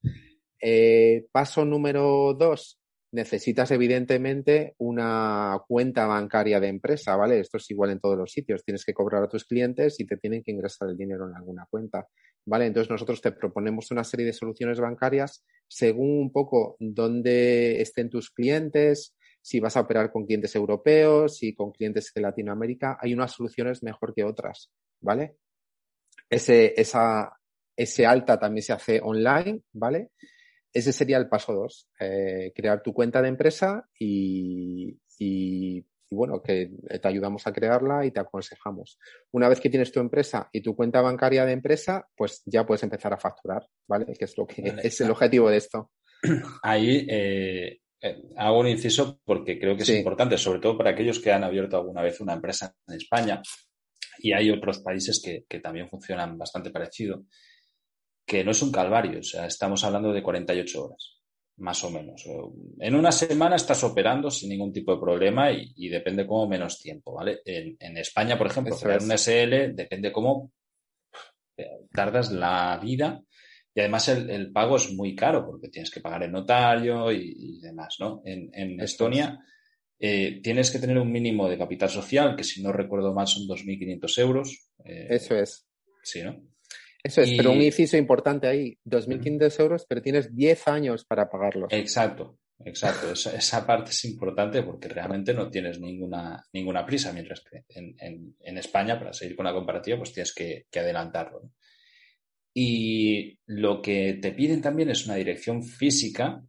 Eh, paso número dos, necesitas evidentemente una cuenta bancaria de empresa, ¿vale? Esto es igual en todos los sitios. Tienes que cobrar a tus clientes y te tienen que ingresar el dinero en alguna cuenta, ¿vale? Entonces nosotros te proponemos una serie de soluciones bancarias según un poco dónde estén tus clientes, si vas a operar con clientes europeos, y con clientes de Latinoamérica, hay unas soluciones mejor que otras, ¿vale? Ese, esa, ese alta también se hace online, ¿vale? Ese sería el paso dos, eh, crear tu cuenta de empresa y, y, bueno, que te ayudamos a crearla y te aconsejamos. Una vez que tienes tu empresa y tu cuenta bancaria de empresa, pues ya puedes empezar a facturar, ¿vale? Que es lo que es el objetivo de esto. Ahí eh, eh, hago un inciso porque creo que es importante, sobre todo para aquellos que han abierto alguna vez una empresa en España y hay otros países que, que también funcionan bastante parecido que no es un calvario, o sea, estamos hablando de 48 horas, más o menos. En una semana estás operando sin ningún tipo de problema y, depende cómo menos tiempo, ¿vale? En, España, por ejemplo, crear un SL depende cómo tardas la vida y además el, pago es muy caro porque tienes que pagar el notario y, demás, ¿no? En, Estonia eh, tienes que tener un mínimo de capital social, que si no recuerdo mal son 2.500 euros. Eh, Eso es. Sí, ¿no? Eso es, pero un inciso importante ahí, 2.500 euros, pero tienes 10 años para pagarlos. Exacto, exacto. Esa, parte es importante porque realmente no tienes ninguna, ninguna prisa, mientras que en, en, España, para seguir con la comparativa, pues tienes que, adelantarlo. Y lo que te piden también es una dirección física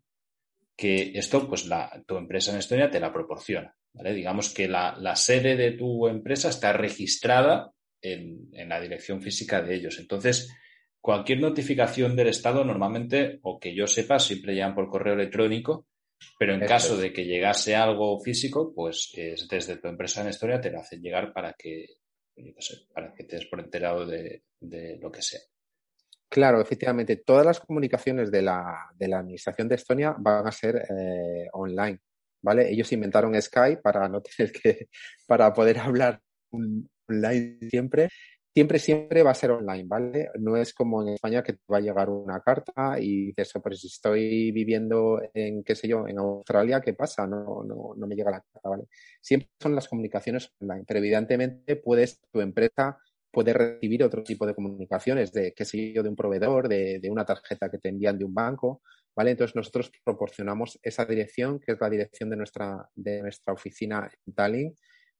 que esto, pues la, tu empresa en Estonia te la proporciona. ¿vale? Digamos que la, la sede de tu empresa está registrada en, la dirección física de ellos. Entonces, cualquier notificación del Estado normalmente, o que yo sepa, siempre llegan por correo electrónico, pero en caso de que llegase algo físico, pues es desde tu empresa en Estonia te lo hacen llegar para que, para que te des por enterado de, lo que sea. Claro, efectivamente, todas las comunicaciones de la, de la Administración de Estonia van a ser eh, online, ¿vale? Ellos inventaron Skype para no tener que, para poder hablar online siempre, siempre, siempre va a ser online, ¿vale? No es como en España que te va a llegar una carta y dices, oh, pero si estoy viviendo en, qué sé yo, en Australia, ¿qué pasa? No, no, no me llega la carta, ¿vale? Siempre son las comunicaciones online, pero evidentemente puedes, tu empresa puede recibir otro tipo de comunicaciones, de, qué sé yo, de un proveedor, de, de una tarjeta que te envían de un banco, ¿vale? Entonces nosotros proporcionamos esa dirección, que es la dirección de nuestra, de nuestra oficina en Tallinn,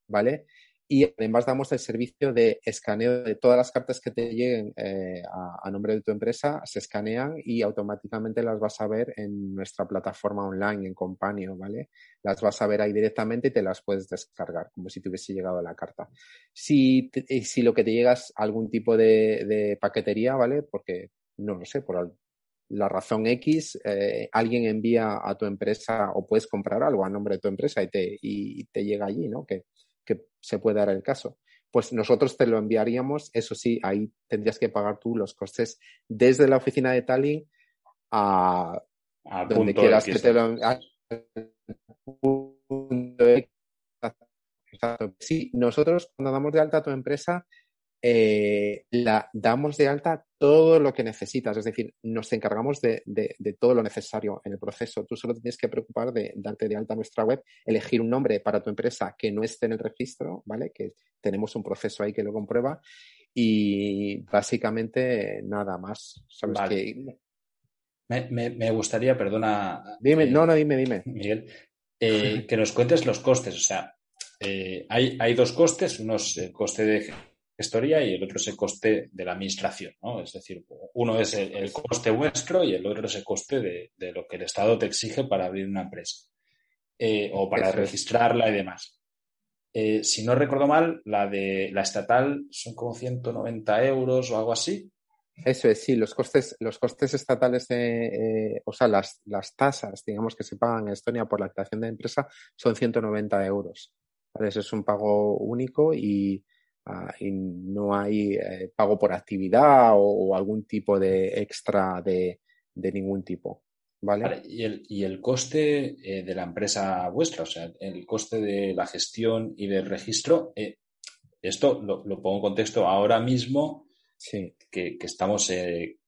¿vale? Y además damos el servicio de escaneo de todas las cartas que te lleguen eh, a, nombre de tu empresa, se escanean y automáticamente las vas a ver en nuestra plataforma online, en Companio, ¿vale? Las vas a ver ahí directamente y te las puedes descargar, como si te hubiese llegado la carta. Si, eh, si lo que te llega es algún tipo de, paquetería, ¿vale? Porque, no lo sé, por la razón X, eh, alguien envía a tu empresa o puedes comprar algo a nombre de tu empresa y te, y te llega allí, ¿no? Que que se puede dar el caso. Pues nosotros te lo enviaríamos, eso sí, ahí tendrías que pagar tú los costes desde la oficina de Tallinn a, donde quieras que te lo Sí, nosotros cuando damos de alta a tu empresa eh, la damos de alta todo lo que necesitas, es decir, nos encargamos de, todo lo necesario en el proceso. Tú solo tienes que preocupar de darte de alta nuestra web, elegir un nombre para tu empresa que no esté en el registro, ¿vale? Que tenemos un proceso ahí que lo comprueba y básicamente nada más. me, gustaría, perdona. Dime, no, no, dime, dime. Miguel, eh, que nos cuentes los costes. O sea, eh, hay, hay, dos costes. Uno es el coste de gestoría y el otro es el coste de la administración, ¿no? Es decir, uno es el, coste vuestro y el otro es el coste de, lo que el Estado te exige para abrir una empresa eh, o para registrarla y demás. Eh, si no recuerdo mal, la de la estatal son como 190 euros o algo así. Eso es, sí, los costes, los costes estatales, de, eh, o sea, las, las tasas, digamos, que se pagan en Estonia por la creación de empresa son 190 euros. Eso es un pago único y, Ah, y no hay eh, pago por actividad o, algún tipo de extra de, ningún tipo. ¿Vale? ¿y, el, ¿Y el coste eh, de la empresa vuestra? O sea, el coste de la gestión y del registro, eh, esto lo, pongo en contexto ahora mismo, sí. que, estamos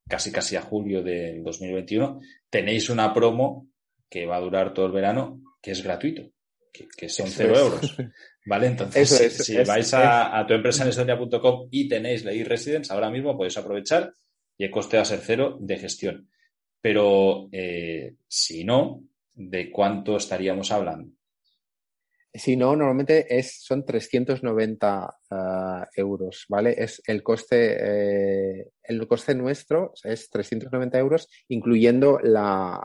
casi casi a julio del 2021, tenéis una promo que va a durar todo el verano, que es gratuito, que, son cero euros. ¿Vale? Entonces, si, vais a, tu empresa en estonia.com y tenéis la e-residence, ahora mismo podéis aprovechar y el coste va a ser cero de gestión. Pero eh, si no, ¿de cuánto estaríamos hablando? Si no, normalmente es, son 390 ah, euros, ¿vale? Es el coste, eh, el coste nuestro es 390 euros, incluyendo la,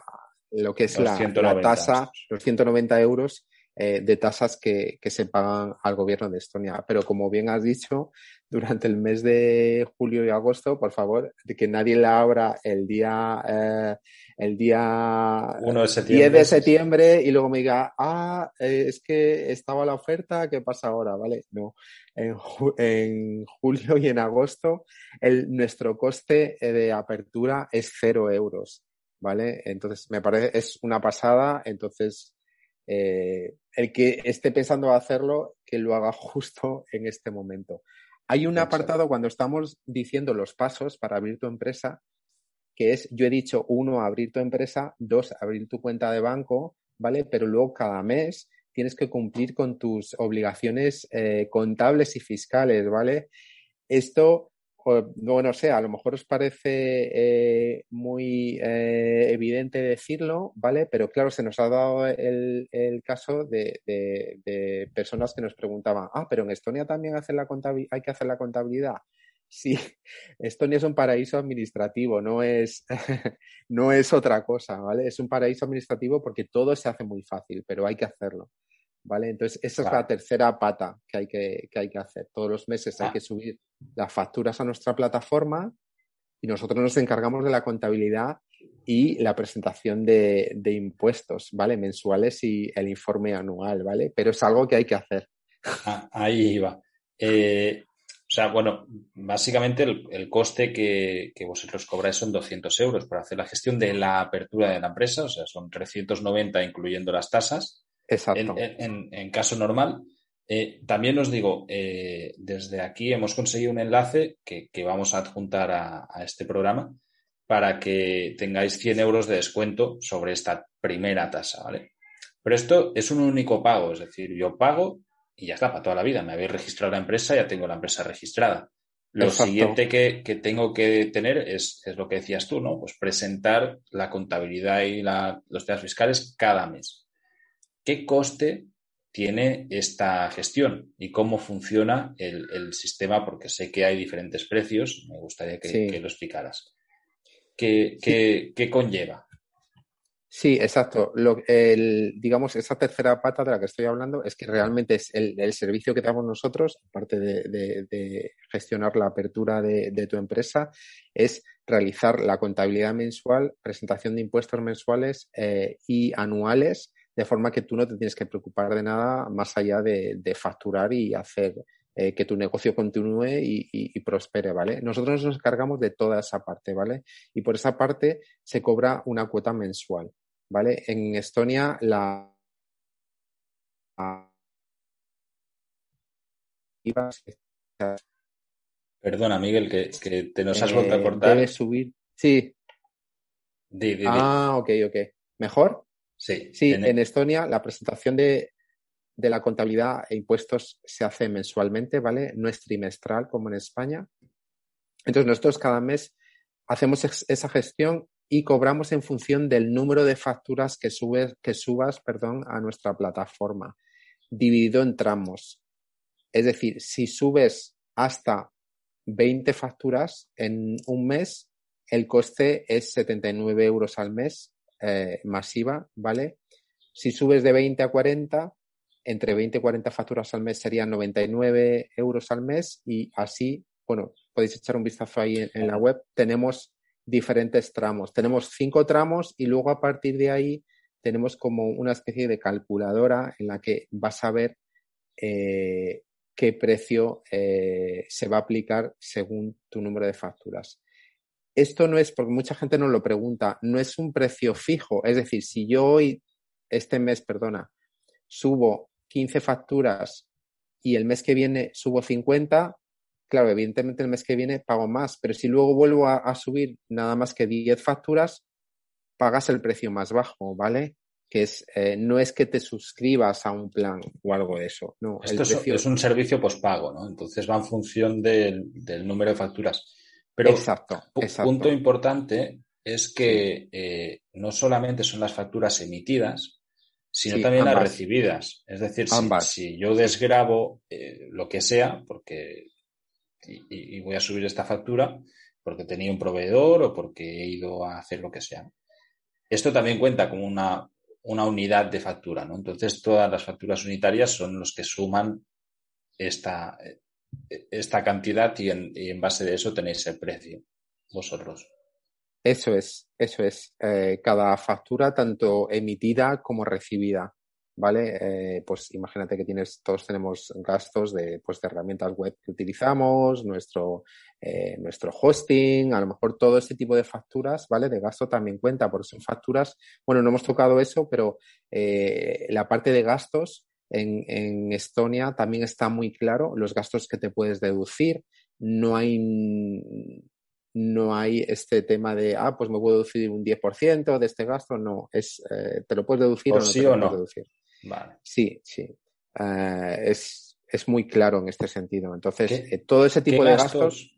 lo que es la, la, tasa, los 190 euros eh, de tasas que, que, se pagan al gobierno de Estonia. Pero como bien has dicho, durante el mes de julio y agosto, por favor, de que nadie la abra el día, eh, el día de 10 de septiembre y luego me diga, ah, eh, es que estaba la oferta, ¿qué pasa ahora? ¿Vale? No. En, en julio y en agosto, el, nuestro coste de apertura es cero euros. ¿Vale? Entonces, me parece, es una pasada. Entonces, eh, el que esté pensando hacerlo, que lo haga justo en este momento. Hay un apartado cuando estamos diciendo los pasos para abrir tu empresa, que es, yo he dicho, uno, abrir tu empresa, dos, abrir tu cuenta de banco, ¿vale? Pero luego cada mes tienes que cumplir con tus obligaciones eh, contables y fiscales, ¿vale? Esto no, no sé, a lo mejor os parece eh, muy eh, evidente decirlo, ¿vale? Pero claro, se nos ha dado el, caso de, personas que nos preguntaban, ah, pero en Estonia también hay que hacer la contabilidad. Sí, Estonia es un paraíso administrativo, no es, no es otra cosa, ¿vale? Es un paraíso administrativo porque todo se hace muy fácil, pero hay que hacerlo. ¿Vale? Entonces, esa es la tercera pata que hay que, hay que hacer. Todos los meses hay ah. que subir las facturas a nuestra plataforma y nosotros nos encargamos de la contabilidad y la presentación de, impuestos, ¿vale? Mensuales y el informe anual, ¿vale? Pero es algo que hay que hacer. Ah, ahí iba. Eh, o sea, bueno, básicamente el, coste que, que, vosotros cobráis son 200 euros para hacer la gestión de la apertura de la empresa, o sea, son 390 incluyendo las tasas Exacto. En, caso normal. Eh, también os digo, eh, desde aquí hemos conseguido un enlace que, vamos a adjuntar a, este programa para que tengáis 100 euros de descuento sobre esta primera tasa, ¿vale? Pero esto es un único pago, es decir, yo pago y ya está, para toda la vida. Me habéis registrado la empresa, ya tengo la empresa registrada. Lo siguiente que, tengo que tener es, es, lo que decías tú, ¿no? Pues presentar la contabilidad y la, los temas fiscales cada mes. ¿Qué coste tiene esta gestión y cómo funciona el, sistema, porque sé que hay diferentes precios, me gustaría que, lo explicaras. ¿Qué, qué, conlleva? Sí, exacto. Lo, el, digamos, esa tercera pata de la que estoy hablando es que realmente es el, servicio que damos nosotros, aparte de, gestionar la apertura de, tu empresa, es realizar la contabilidad mensual, presentación de impuestos mensuales eh, y anuales de forma que tú no te tienes que preocupar de nada más allá de, facturar y hacer eh, que tu negocio continúe y, prospere, ¿vale? Nosotros nos encargamos de toda esa parte, ¿vale? Y por esa parte se cobra una cuota mensual, ¿vale? En Estonia la Perdona, Miguel, que, te nos has vuelto a eh, cortar. Debe subir. Sí. Ah, ok, ok. ¿Mejor? Sí, sí en, Estonia la presentación de, la contabilidad e impuestos se hace mensualmente, ¿vale? No es trimestral como en España. Entonces nosotros cada mes hacemos esa gestión y cobramos en función del número de facturas que, subes, que subas perdón, a nuestra plataforma, dividido en tramos. Es decir, si subes hasta 20 facturas en un mes, el coste es 79 euros al mes eh, masiva, ¿vale? Si subes de 20 a 40, entre 20 y 40 facturas al mes serían 99 euros al mes y así, bueno, podéis echar un vistazo ahí en, la web. Tenemos diferentes tramos. Tenemos cinco tramos y luego a partir de ahí tenemos como una especie de calculadora en la que vas a ver eh, qué precio eh, se va a aplicar según tu número de facturas esto no es, porque mucha gente nos lo pregunta, no es un precio fijo. Es decir, si yo hoy, este mes, perdona, subo 15 facturas y el mes que viene subo 50, claro, evidentemente el mes que viene pago más, pero si luego vuelvo a, subir nada más que 10 facturas, pagas el precio más bajo, ¿vale? Que es, eh, no es que te suscribas a un plan o algo de eso. No, Esto es, un servicio pospago, ¿no? Entonces va en función del, del número de facturas. Pero exacto, punto importante es que eh, no solamente son las facturas emitidas, sino también las recibidas. Es decir, si, yo desgrabo eh, lo que sea, porque y, voy a subir esta factura porque tenía un proveedor o porque he ido a hacer lo que sea. Esto también cuenta como una, una unidad de factura, ¿no? Entonces, todas las facturas unitarias son los que suman esta, esta cantidad y en, base de eso tenéis el precio vosotros. Eso es, eso es. Eh, cada factura, tanto emitida como recibida, ¿vale? Eh, pues imagínate que tienes, todos tenemos gastos de, pues, de herramientas web que utilizamos, nuestro, eh, nuestro hosting, a lo mejor todo este tipo de facturas, ¿vale? De gasto también cuenta, porque son facturas, bueno, no hemos tocado eso, pero la parte de gastos en, Estonia también está muy claro los gastos que te puedes deducir. No hay, no hay este tema de, ah, pues me puedo deducir un 10% de este gasto. No, es, eh, te lo puedes deducir o, no sí te o no. deducir. Sí, sí. Eh, es, es, muy claro en este sentido. Entonces, eh, todo ese tipo de gastos...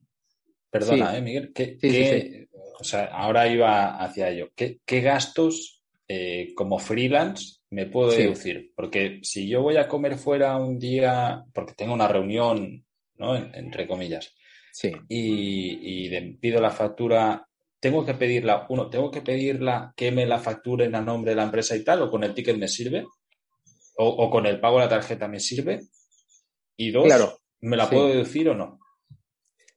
Perdona, eh, Miguel. ¿qué, o sea, ahora iba hacia ello. ¿Qué, qué gastos como freelance me puedo deducir. Porque si yo voy a comer fuera un día, porque tengo una reunión, ¿no? entre comillas, sí. y, pido la factura, tengo que pedirla, uno, tengo que pedirla que me la facturen a nombre de la empresa y tal, o con el ticket me sirve, o, con el pago de la tarjeta me sirve, y dos, claro. ¿me la puedo deducir o no?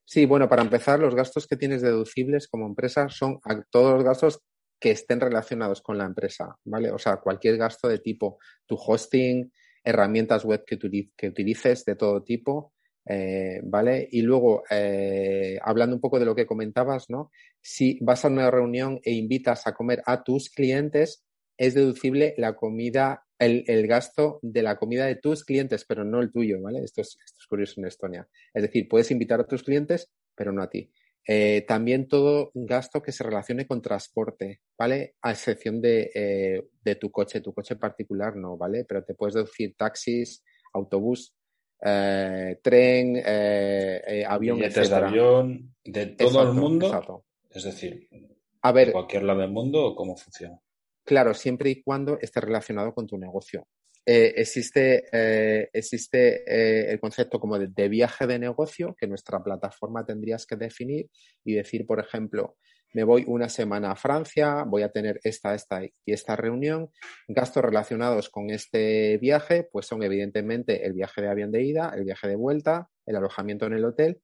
Sí, bueno, para empezar, los gastos que tienes deducibles como empresa son todos los gastos que estén relacionados con la empresa, ¿vale? O sea, cualquier gasto de tipo tu hosting, herramientas web que, utilices de todo tipo, eh, ¿vale? Y luego, eh, hablando un poco de lo que comentabas, ¿no? Si vas a una reunión e invitas a comer a tus clientes, es deducible la comida, el, el, gasto de la comida de tus clientes, pero no el tuyo, ¿vale? Esto es, esto es curioso en Estonia. Es decir, puedes invitar a tus clientes, pero no a ti. Eh, también todo gasto que se relacione con transporte, ¿vale? A excepción de, eh, de, tu coche, tu coche particular no, ¿vale? Pero te puedes deducir taxis, autobús, eh, tren, avión, Billetes de avión, de todo el mundo. Es decir, a ver, de cualquier lado del mundo cómo funciona. Claro, siempre y cuando esté relacionado con tu negocio. Eh, existe, eh, existe eh, el concepto como de, de, viaje de negocio que nuestra plataforma tendrías que definir y decir, por ejemplo, me voy una semana a Francia, voy a tener esta, esta y esta reunión. Gastos relacionados con este viaje, pues son evidentemente el viaje de avión de ida, el viaje de vuelta, el alojamiento en el hotel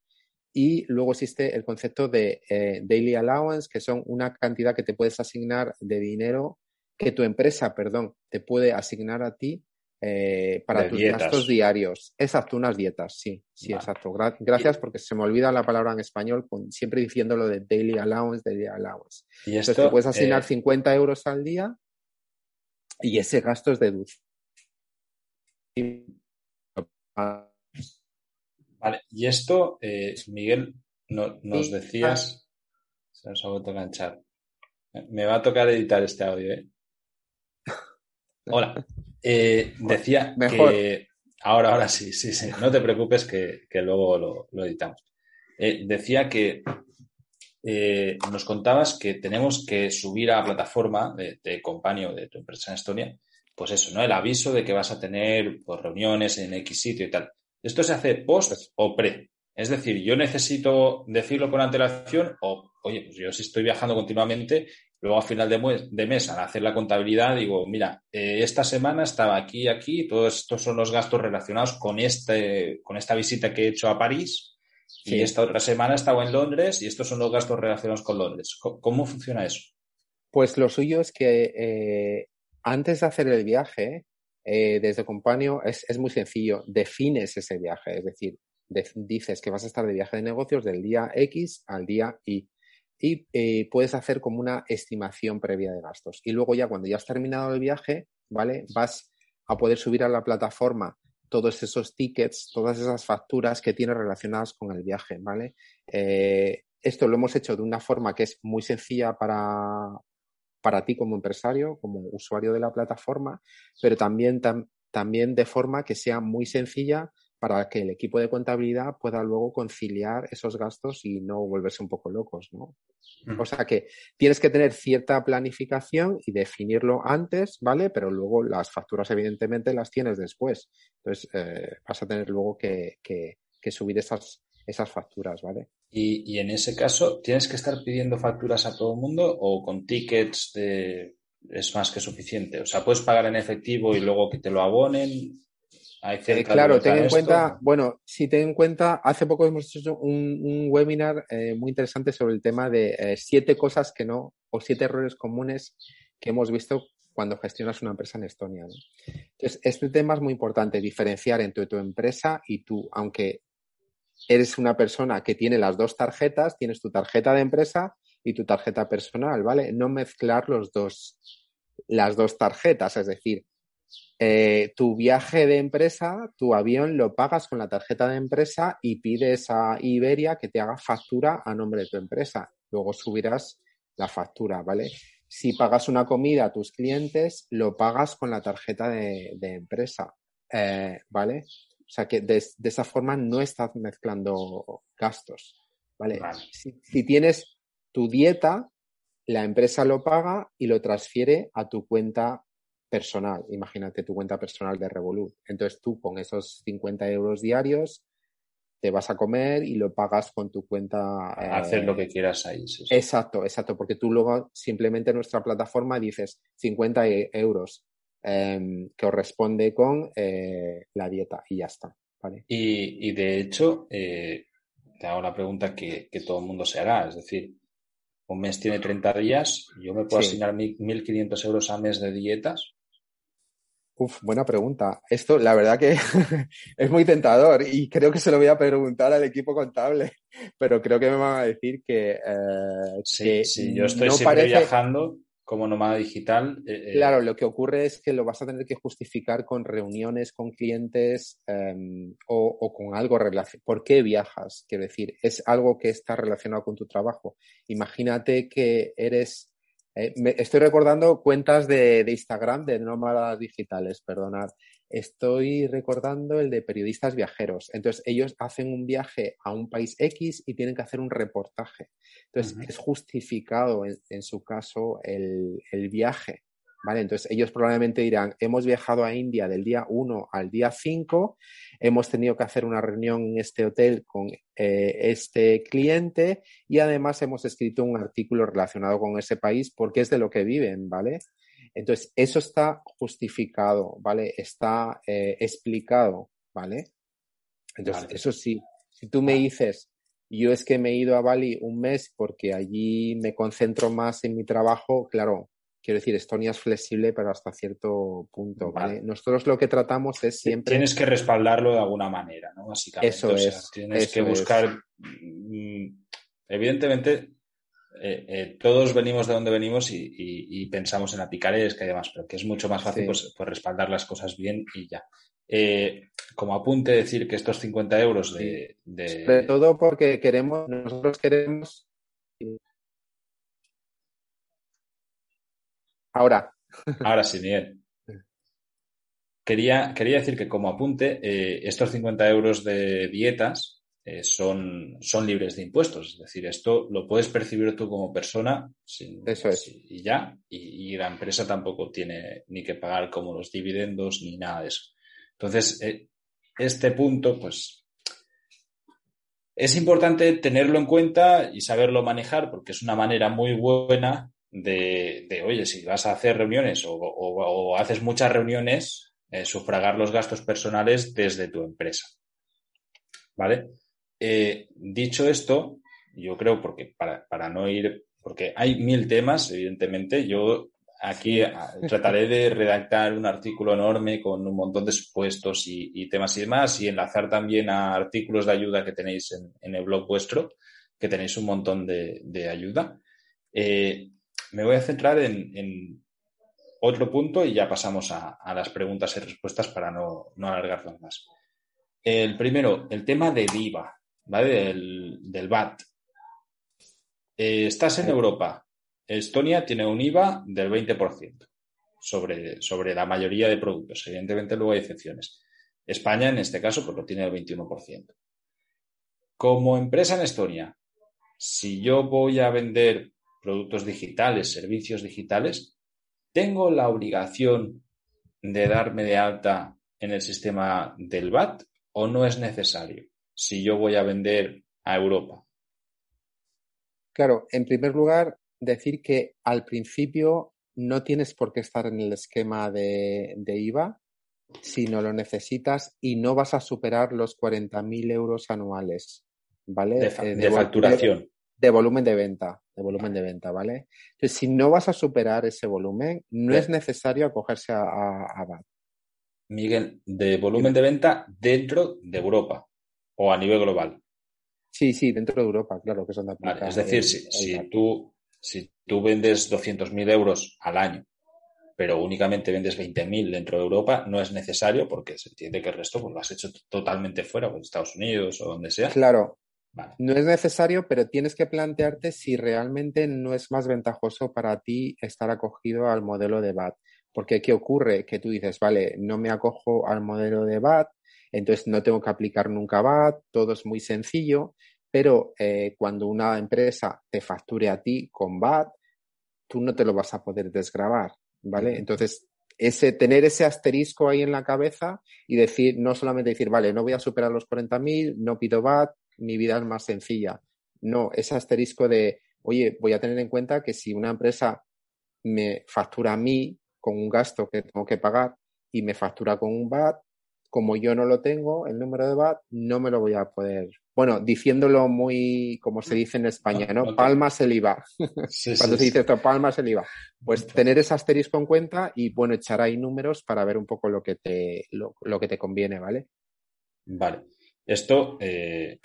y luego existe el concepto de daily allowance, que son una cantidad que te puedes asignar de dinero que tu empresa, perdón, te puede asignar a ti eh, para tus gastos diarios. Exacto, unas dietas, sí, sí, exacto. gracias porque se me olvida la palabra en español, siempre diciendo lo de daily allowance, daily allowance. ¿Y esto, Entonces te puedes asignar 50 eh, euros al día y ese gasto es deducible. Vale, y esto, eh, Miguel, nos decías, se nos ha vuelto a enganchar. Me va a tocar editar este audio, ¿eh? Hola. Eh, decía que. Ahora, ahora sí, sí, sí. No te preocupes que, luego lo, editamos. Eh, decía que eh, nos contabas que tenemos que subir a la plataforma de, de de tu empresa en Estonia, pues eso, ¿no? El aviso de que vas a tener pues, reuniones en X sitio y tal. ¿Esto se hace post o pre? Es decir, yo necesito decirlo con antelación o, oye, pues yo si estoy viajando continuamente Luego, a final de mes, al hacer la contabilidad, digo, mira, eh, esta semana estaba aquí y aquí, todos estos son los gastos relacionados con, este, con esta visita que he hecho a París, y esta otra semana estaba en Londres, y estos son los gastos relacionados con Londres. ¿Cómo, funciona eso? Pues lo suyo es que eh, antes de hacer el viaje, eh, desde Compaño es, es, muy sencillo, defines ese viaje, es decir, dices que vas a estar de viaje de negocios del día X al día Y y eh, puedes hacer como una estimación previa de gastos. Y luego ya cuando ya has terminado el viaje, ¿vale? Vas a poder subir a la plataforma todos esos tickets, todas esas facturas que tienes relacionadas con el viaje, ¿vale? Eh, esto lo hemos hecho de una forma que es muy sencilla para, para ti como empresario, como usuario de la plataforma, pero también, también de forma que sea muy sencilla para que el equipo de contabilidad pueda luego conciliar esos gastos y no volverse un poco locos, ¿no? O sea que tienes que tener cierta planificación y definirlo antes, ¿vale? Pero luego las facturas evidentemente las tienes después. Entonces eh, vas a tener luego que, subir esas, esas facturas, ¿vale? Y, y, en ese caso, ¿tienes que estar pidiendo facturas a todo el mundo o con tickets de... es más que suficiente? O sea, puedes pagar en efectivo y luego que te lo abonen. Eh, claro, ten en cuenta, bueno, si ten en cuenta, hace poco hemos hecho un, webinar eh, muy interesante sobre el tema de eh, siete cosas que no, o siete errores comunes que hemos visto cuando gestionas una empresa en Estonia. Entonces, este tema es muy importante, diferenciar entre tu empresa y tú, aunque eres una persona que tiene las dos tarjetas, tienes tu tarjeta de empresa y tu tarjeta personal, ¿vale? No mezclar los dos, las dos tarjetas, es decir, eh, tu viaje de empresa, tu avión lo pagas con la tarjeta de empresa y pides a Iberia que te haga factura a nombre de tu empresa. Luego subirás la factura, ¿vale? Si pagas una comida a tus clientes, lo pagas con la tarjeta de, empresa, eh, ¿vale? O sea que de, esa forma no estás mezclando gastos, ¿vale? si tienes tu dieta, la empresa lo paga y lo transfiere a tu cuenta personal. Imagínate tu cuenta personal de Revolut. Entonces tú con esos 50 euros diarios te vas a comer y lo pagas con tu cuenta. Hacer lo eh, que quieras ahí. Exacto, exacto, porque tú luego simplemente en nuestra plataforma dices 50 e, euros em, que corresponde con eh, la dieta y ya está. ¿vale? Y, de hecho, eh, te hago la pregunta que, todo el mundo se hará, es decir, un mes tiene 30 días, yo me puedo asignar 1.500 euros al mes de dietas. Uf, buena pregunta. Esto, la verdad que es muy tentador y creo que se lo voy a preguntar al equipo contable, pero creo que me van a decir que. Eh, sí, sí, yo estoy siempre viajando como nómada digital. Eh, eh, claro, lo que ocurre es que lo vas a tener que justificar con reuniones con clientes em, o, o, con algo relacionado. ¿Por qué viajas? Quiero decir, es algo que está relacionado con tu trabajo. Imagínate que eres eh, estoy recordando cuentas de, Instagram de nómadas digitales, perdonad. Estoy recordando el de periodistas viajeros. Entonces, ellos hacen un viaje a un país X y tienen que hacer un reportaje. Entonces, es justificado en, su caso el, viaje. ¿Vale? Entonces ellos probablemente dirán, hemos viajado a India del día 1 al día 5, hemos tenido que hacer una reunión en este hotel con eh, este cliente y además hemos escrito un artículo relacionado con ese país porque es de lo que viven, ¿vale? Entonces, eso está justificado, ¿vale? Está eh, explicado, ¿vale? Entonces, eso sí, si tú me dices, yo es que me he ido a Bali un mes porque allí me concentro más en mi trabajo, claro, quiero decir, Estonia es flexible, pero hasta cierto punto, ¿vale? Nosotros lo que tratamos es siempre... Tienes que respaldarlo de alguna manera, ¿no? Básicamente. Eso es. Tienes que buscar... Mm, evidentemente, eh, eh, todos venimos de donde venimos y, pensamos en apicares, que demás, pero que es mucho más fácil pues, pues, respaldar las cosas bien y ya. Eh, como apunte decir que estos 50 euros de, de... Sobre todo porque queremos, nosotros queremos... Ahora. Ahora sí, Miguel. Quería, quería decir que como apunte, estos 50 euros de dietas eh, son, son libres de impuestos. Es decir, esto lo puedes percibir tú como persona sin, Eso es. y ya, y, la empresa tampoco tiene ni que pagar como los dividendos ni nada de eso. Entonces, eh, este punto, pues, es importante tenerlo en cuenta y saberlo manejar porque es una manera muy buena de, oye, si vas a hacer reuniones o, haces muchas reuniones, eh, sufragar los gastos personales desde tu empresa. ¿Vale? Eh, dicho esto, yo creo, porque para, no ir, porque hay mil temas, evidentemente, yo aquí ah, trataré de redactar un artículo enorme con un montón de supuestos y, temas y demás, y enlazar también a artículos de ayuda que tenéis en, el blog vuestro, que tenéis un montón de, ayuda. Eh, me voy a centrar en, otro punto y ya pasamos a, las preguntas y respuestas para no, no alargarlas más. El primero, el tema de IVA. ¿vale? Del, VAT. Eh, estás en Europa. Estonia tiene un IVA del 20% sobre, sobre la mayoría de productos. Evidentemente luego hay excepciones. España, en este caso, pues lo tiene el 21%. Como empresa en Estonia, si yo voy a vender productos digitales, servicios digitales, ¿tengo la obligación de darme de alta en el sistema del VAT o no es necesario? si yo voy a vender a Europa? Claro, en primer lugar, decir que al principio no tienes por qué estar en el esquema de, IVA si no lo necesitas y no vas a superar los 40.000 euros anuales, ¿vale? De, eh, facturación. De, volumen de venta, de volumen de venta, ¿vale? Entonces, si no vas a superar ese volumen, no es necesario acogerse a, a, VAT. Miguel, de volumen de venta dentro de Europa o a nivel global. Sí, sí, dentro de Europa, claro que son de Es decir, si, tú, si tú vendes 200.000 euros al año, pero únicamente vendes 20.000 dentro de Europa, no es necesario porque se entiende que el resto pues, lo has hecho totalmente fuera, pues Estados Unidos o donde sea. Claro. No es necesario, pero tienes que plantearte si realmente no es más ventajoso para ti estar acogido al modelo de VAT. Porque, ¿qué ocurre? Que tú dices, vale, no me acojo al modelo de VAT, entonces no tengo que aplicar nunca VAT, todo es muy sencillo, pero eh, cuando una empresa te facture a ti con VAT, tú no te lo vas a poder desgravar, ¿vale? Entonces, ese, tener ese asterisco ahí en la cabeza y decir, no solamente decir, vale, no voy a superar los 40.000, no pido VAT, mi vida es más sencilla. No, ese asterisco de, oye, voy a tener en cuenta que si una empresa me factura a mí con un gasto que tengo que pagar y me factura con un VAT, como yo no lo tengo, el número de VAT, no me lo voy a poder. Bueno, diciéndolo muy, como se dice en España, ¿no? Palmas el IVA. Cuando se dice esto, palmas el IVA. Pues tener ese asterisco en cuenta y, bueno, echar ahí números para ver un poco lo que te, lo, que te conviene, ¿vale? Vale. Esto eh,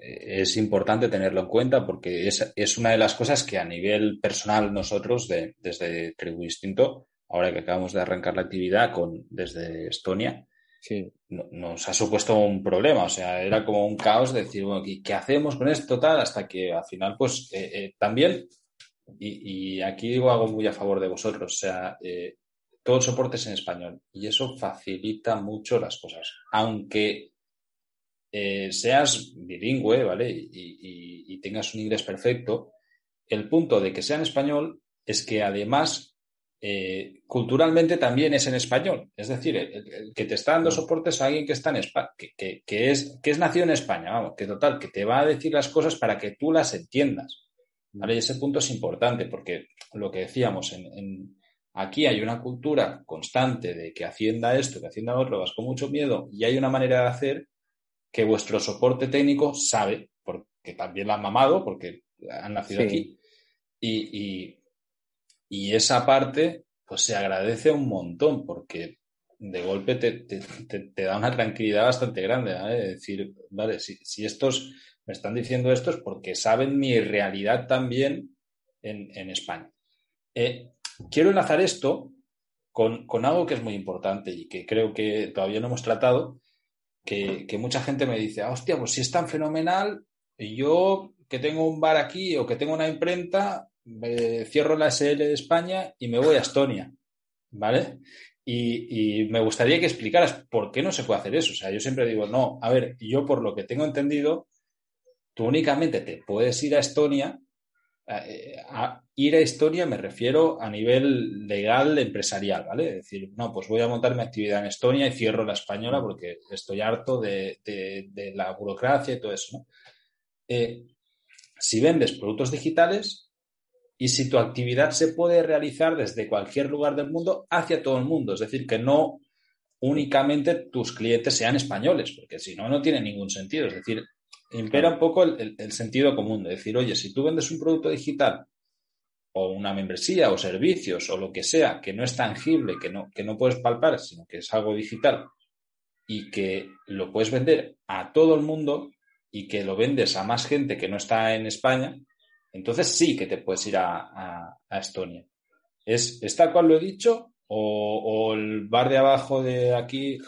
es importante tenerlo en cuenta porque es, es, una de las cosas que a nivel personal nosotros, de, desde Tribu Instinto, ahora que acabamos de arrancar la actividad con, desde Estonia, sí. nos ha supuesto un problema. O sea, era como un caos de decir, bueno, ¿qué hacemos con esto tal? Hasta que al final, pues eh, eh, también, y, aquí digo algo muy a favor de vosotros, o sea, eh, todo el soporte es en español y eso facilita mucho las cosas. Aunque seas bilingüe, ¿vale? Y, y tengas un inglés perfecto, el punto de que sea en español es que además eh, culturalmente también es en español. Es decir, el, que te está dando soporte es alguien que está en España, que, es, que es nacido en España, vamos, que total, que te va a decir las cosas para que tú las entiendas. ¿Vale? Y ese punto es importante porque lo que decíamos, en, aquí hay una cultura constante de que Hacienda esto, que Hacienda otro, vas con mucho miedo y hay una manera de hacer que vuestro soporte técnico sabe, porque también la han mamado, porque han nacido aquí. Y, y, esa parte, pues se agradece un montón, porque de golpe te, te, da una tranquilidad bastante grande, ¿vale? Es decir, vale, si, si, estos me están diciendo esto es porque saben mi realidad también en, en España. Eh, quiero enlazar esto con, con, algo que es muy importante y que creo que todavía no hemos tratado, que, mucha gente me dice, ah, hostia, pues si es tan fenomenal, y yo que tengo un bar aquí o que tengo una imprenta, cierro la SL de España y me voy a Estonia, ¿vale? Y, me gustaría que explicaras por qué no se puede hacer eso. O sea, yo siempre digo, no, a ver, yo por lo que tengo entendido, tú únicamente te puedes ir a Estonia. Eh, a, ir a Estonia me refiero a nivel legal empresarial, ¿vale? Es decir, no, pues voy a montar mi actividad en Estonia y cierro la española porque estoy harto de, de la burocracia y todo eso, ¿no? Eh, si vendes productos digitales y si tu actividad se puede realizar desde cualquier lugar del mundo hacia todo el mundo. Es decir, que no únicamente tus clientes sean españoles, porque si no, no tiene ningún sentido. Es decir, impera un poco el, sentido común de decir, oye, si tú vendes un producto digital o una membresía o servicios o lo que sea que no es tangible, que no, que no puedes palpar, sino que es algo digital y que lo puedes vender a todo el mundo, y que lo vendes a más gente que no está en España, entonces sí que te puedes ir a, Estonia. ¿Es, ¿Es, tal cual lo he dicho? O, el bar de abajo de aquí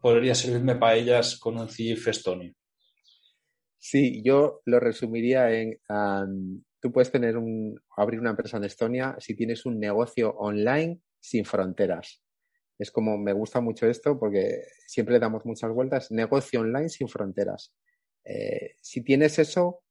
podría servirme para ellas con un CIF estonio? Sí, yo lo resumiría en, tú puedes tener un, abrir una empresa en Estonia si tienes un negocio online sin fronteras. Es como, me gusta mucho esto porque siempre damos muchas vueltas, negocio online sin fronteras. Eh, si tienes eso,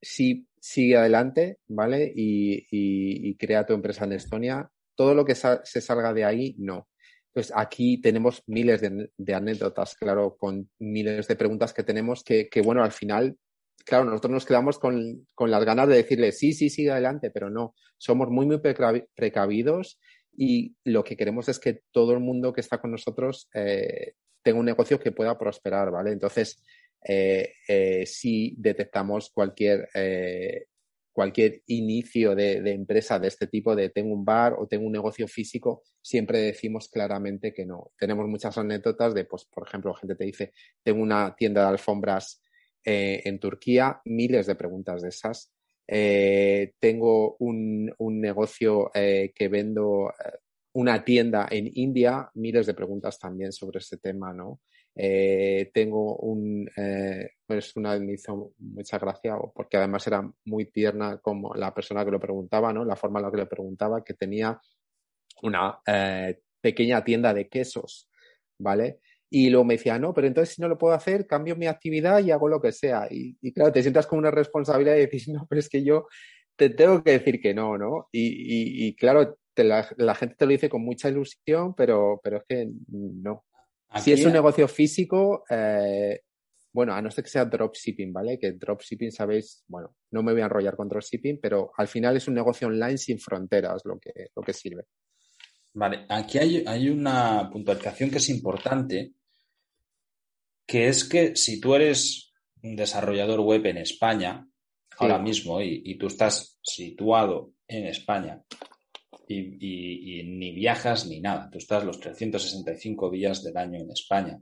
sí, sigue adelante, ¿vale? Y, crea tu empresa en Estonia. Todo lo que se salga de ahí, no. Entonces, aquí tenemos miles de, anécdotas, claro, con miles de preguntas que tenemos que, bueno, al final, claro, nosotros nos quedamos con, las ganas de decirle, sí, sí, sigue adelante, pero no. Somos muy, muy precavidos y lo que queremos es que todo el mundo que está con nosotros eh, tenga un negocio que pueda prosperar, ¿vale? Entonces, eh, eh, si detectamos cualquier, eh, cualquier inicio de, empresa de este tipo, de tengo un bar o tengo un negocio físico, siempre decimos claramente que no. Tenemos muchas anécdotas de, pues, por ejemplo, gente te dice, tengo una tienda de alfombras en Turquía, miles de preguntas de esas. tengo un, un negocio que vendo una tienda en India, miles de preguntas también sobre este tema, ¿no? Eh, tengo un, eh, pues una me hizo mucha gracia porque además era muy tierna como la persona que lo preguntaba, ¿no? La forma en la que le preguntaba, que tenía una eh, pequeña tienda de quesos, ¿vale? Y luego me decía, no, pero entonces si no lo puedo hacer, cambio mi actividad y hago lo que sea. Y, claro, te sientas con una responsabilidad y dices, no, pero es que yo te tengo que decir que no, ¿no? Y, y, claro, la, la, gente te lo dice con mucha ilusión, pero, pero es que no si es un negocio físico, eh, bueno, a no ser que sea dropshipping, ¿vale? Que dropshipping, sabéis, bueno, no me voy a enrollar con dropshipping, pero al final es un negocio online sin fronteras lo que, lo que sirve. Vale, aquí hay, una puntualización que es importante, que es que si tú eres un desarrollador web en España, ahora mismo, y, tú estás situado en España, y, ni viajas ni nada. Tú estás los 365 días del año en España.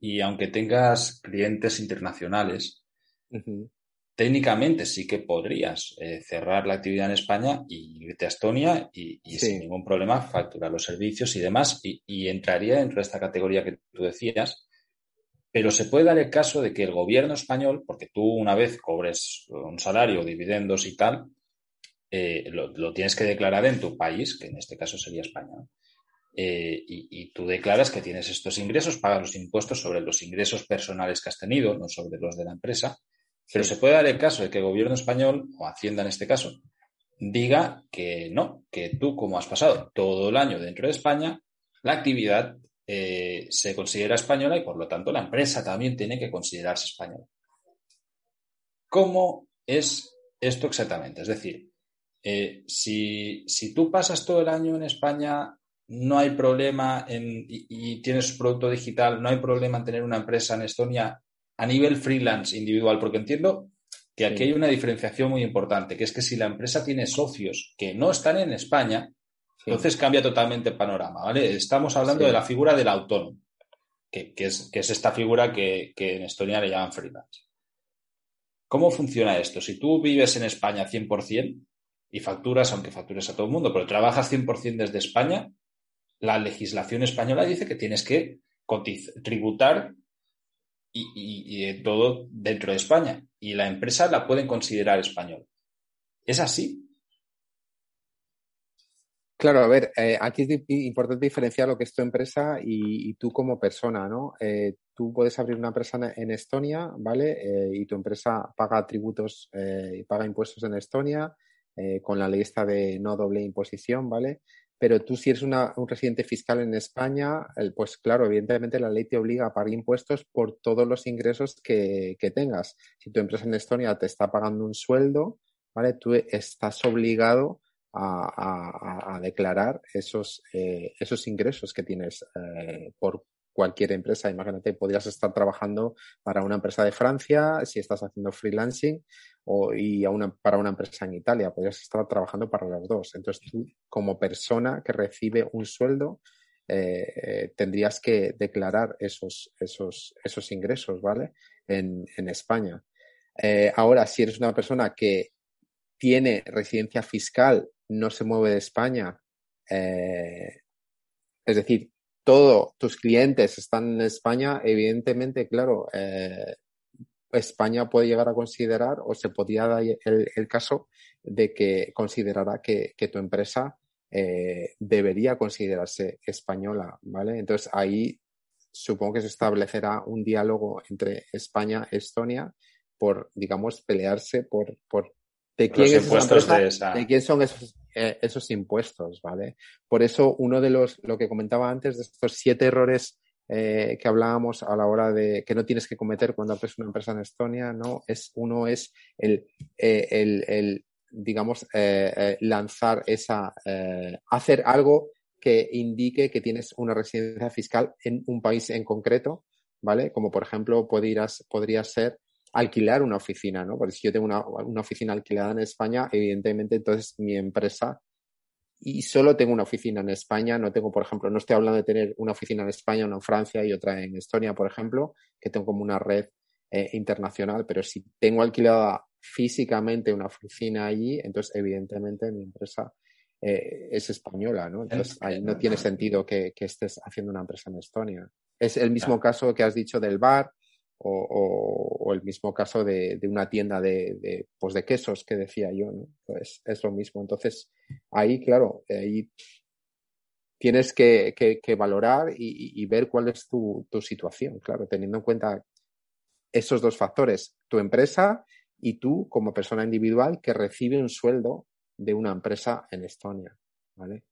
Y aunque tengas clientes internacionales, técnicamente sí que podrías eh, cerrar la actividad en España y irte a Estonia y, sin ningún problema facturar los servicios y demás. Y, entraría dentro de esta categoría que tú decías. Pero se puede dar el caso de que el gobierno español, porque tú una vez cobres un salario, dividendos y tal, eh, lo, tienes que declarar en tu país, que en este caso sería España. Eh, y, tú declaras que tienes estos ingresos, pagas los impuestos sobre los ingresos personales que has tenido, no sobre los de la empresa. Pero se puede dar el caso de que el gobierno español, o Hacienda en este caso, diga que no, que tú como has pasado todo el año dentro de España, la actividad eh, se considera española y por lo tanto la empresa también tiene que considerarse española. ¿Cómo es esto exactamente? Es decir, eh, si, tú pasas todo el año en España, no hay problema en, y, y, tienes producto digital, no hay problema en tener una empresa en Estonia a nivel freelance individual, porque entiendo que aquí hay una diferenciación muy importante, que es que si la empresa tiene socios que no están en España, entonces cambia totalmente el panorama, ¿vale? Estamos hablando de la figura del autónomo, que, es, esta figura que, en Estonia le llaman freelance. ¿Cómo funciona esto? Si tú vives en España 100% y facturas, aunque factures a todo el mundo, pero trabajas 100% desde España, la legislación española dice que tienes que tributar y, todo dentro de España. Y la empresa la pueden considerar española. ¿Es así? Claro, a ver, eh, aquí es importante diferenciar lo que es tu empresa y, tú como persona, ¿no? Eh, tú puedes abrir una empresa en Estonia, ¿vale? Eh, y tu empresa paga tributos y paga impuestos en Estonia con la ley esta de no doble imposición, ¿vale? Pero tú si eres un residente fiscal en España, pues claro, evidentemente la ley te obliga a pagar impuestos por todos los ingresos que, tengas. Si tu empresa en Estonia te está pagando un sueldo, ¿vale? Tú estás obligado a, declarar esos, eh, esos ingresos que tienes eh, por cualquier empresa. Imagínate, podrías estar trabajando para una empresa de Francia, si estás haciendo freelancing, o, y para una empresa en Italia. Podrías estar trabajando para los dos. Entonces tú, como persona que recibe un sueldo, eh, tendrías que declarar esos, esos, esos ingresos, ¿vale? En, en España. Eh, ahora, si eres una persona que tiene residencia fiscal, no se mueve de España, eh, es decir, todos tus clientes están en España, evidentemente, claro, España puede llegar a considerar o se podría dar el, caso de que considerara que, tu empresa eh, debería considerarse española, ¿vale? Entonces ahí supongo que se establecerá un diálogo entre España y Estonia por, digamos, pelearse por, por de quién, es de, quién son esos, eh, esos impuestos, ¿vale? Por eso uno de los, lo que comentaba antes, de estos siete errores eh, que hablábamos a la hora de que no tienes que cometer cuando abres una empresa en Estonia, ¿no? Es, uno es el, eh, el, digamos, eh, lanzar esa, hacer algo que indique que tienes una residencia fiscal en un país en concreto, ¿vale? Como por ejemplo podrías, podría ser alquilar una oficina, ¿no? Porque si yo tengo una, una oficina alquilada en España, evidentemente entonces mi empresa y solo tengo una oficina en España, no tengo, por ejemplo, no estoy hablando de tener una oficina en España, una en Francia y otra en Estonia, por ejemplo, que tengo como una red eh, internacional, pero si tengo alquilada físicamente una oficina allí, entonces evidentemente mi empresa eh, es española, ¿no? Entonces ahí no tiene sentido que, que, estés haciendo una empresa en Estonia. Es el mismo caso que has dicho del bar, o, el mismo caso de, una tienda de, pues de quesos que decía yo, ¿no? Pues es lo mismo. Entonces, ahí, claro, ahí tienes que, valorar y, ver cuál es tu, situación, claro, teniendo en cuenta esos dos factores, tu empresa y tú como persona individual que recibe un sueldo de una empresa en Estonia, ¿vale?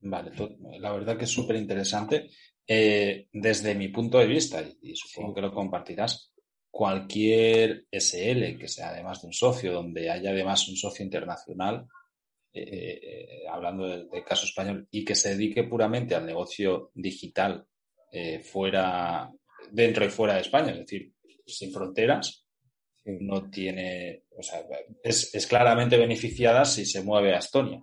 Vale, la verdad que es súper interesante. Eh, desde mi punto de vista, y, supongo que lo compartirás, cualquier SL que sea además de un socio, donde haya además un socio internacional, eh, eh, hablando del caso español, y que se dedique puramente al negocio digital fuera, dentro y fuera de España, es decir, sin fronteras, no tiene, o sea, es, es claramente beneficiada si se mueve a Estonia.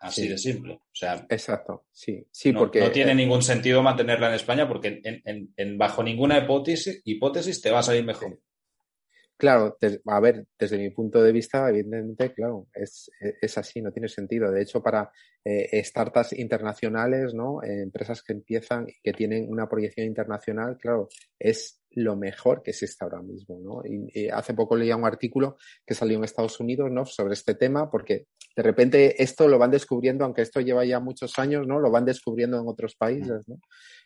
Así de simple. O sea, Exacto, sí. sí no, porque, no tiene eh, ningún sentido mantenerla en España porque en, bajo ninguna hipótesis, hipótesis te va a salir mejor. Claro, a ver, desde mi punto de vista, evidentemente, claro, es, es así, no tiene sentido. De hecho, para eh, startups internacionales, ¿no? Eh, empresas que empiezan y que tienen una proyección internacional, claro, es lo mejor que existe ahora mismo, ¿no? Hace poco leía un artículo que salió en Estados Unidos, ¿no? Sobre este tema, porque de repente esto lo van descubriendo, aunque esto lleva ya muchos años, ¿no? Lo van descubriendo en otros países, ¿no?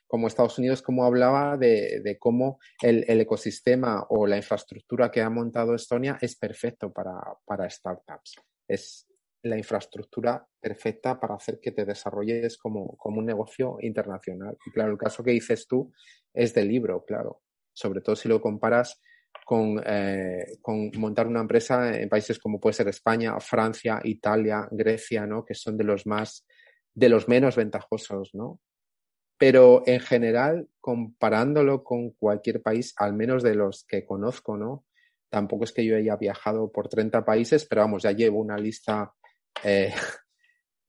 Como Estados Unidos, como hablaba de, de cómo el, ecosistema o la infraestructura que ha montado Estonia es perfecto para, para startups. Es, la infraestructura perfecta para hacer que te desarrolles como, como un negocio internacional. Y claro, el caso que dices tú es del libro, claro. Sobre todo si lo comparas con, eh, con, montar una empresa en países como puede ser España, Francia, Italia, Grecia, ¿no? Que son de los más, de los menos ventajosos, ¿no? Pero en general, comparándolo con cualquier país, al menos de los que conozco, ¿no? Tampoco es que yo haya viajado por 30 países, pero vamos, ya llevo una lista eh,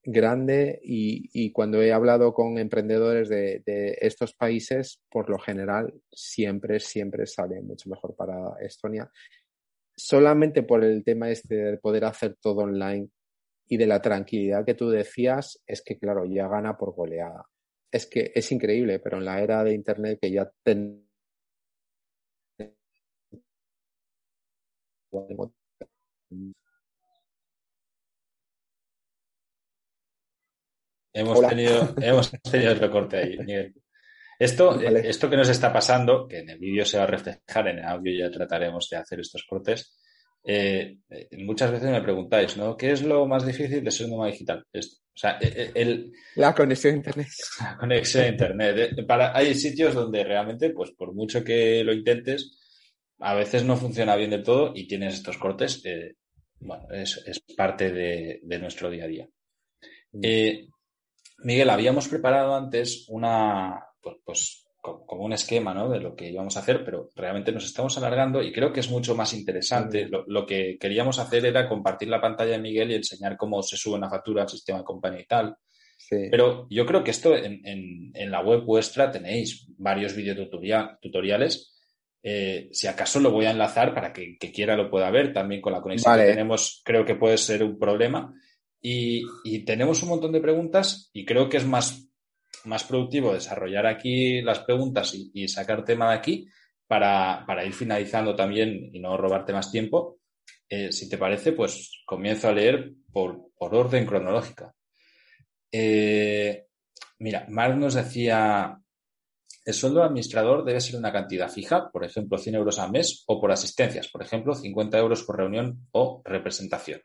grande y, cuando he hablado con emprendedores de, estos países, por lo general, siempre, siempre sale mucho mejor para Estonia. Solamente por el tema este de poder hacer todo online y de la tranquilidad que tú decías, es que, claro, ya gana por goleada. Es que es increíble, pero en la era de Internet que ya ten... Hemos tenido, hemos tenido otro corte ahí, Esto, esto que nos está pasando, que en el vídeo se va a reflejar, en el audio ya trataremos de hacer estos cortes. Eh, eh, muchas veces me preguntáis, ¿no? ¿Qué es lo más difícil de ser un nómada digital? Esto. O sea, e, e, el, la conexión a Internet. La conexión a Internet. Eh, para, hay sitios donde realmente, pues por mucho que lo intentes, a veces no funciona bien de todo y tienes estos cortes. bueno, es, es parte de, de, nuestro día a día. Mm. Miguel, habíamos preparado antes una, pues, pues como un esquema ¿no? de lo que íbamos a hacer, pero realmente nos estamos alargando y creo que es mucho más interesante. Lo, que queríamos hacer era compartir la pantalla de Miguel y enseñar cómo se sube una factura al sistema de compañía y tal. Pero yo creo que esto en, en, la web vuestra tenéis varios videotutoriales. Eh, si acaso lo voy a enlazar para que, que quiera lo pueda ver. También con la conexión que tenemos, creo que puede ser un problema. Y, tenemos un montón de preguntas y creo que es más, más productivo desarrollar aquí las preguntas y, sacar tema de aquí para, ir finalizando también y no robarte más tiempo. Eh, si te parece, pues comienzo a leer por, orden cronológica. Eh, mira, Mark nos decía, el sueldo administrador debe ser una cantidad fija, por ejemplo, 100 euros al mes, o por asistencias, por ejemplo, 50 euros por reunión o representación.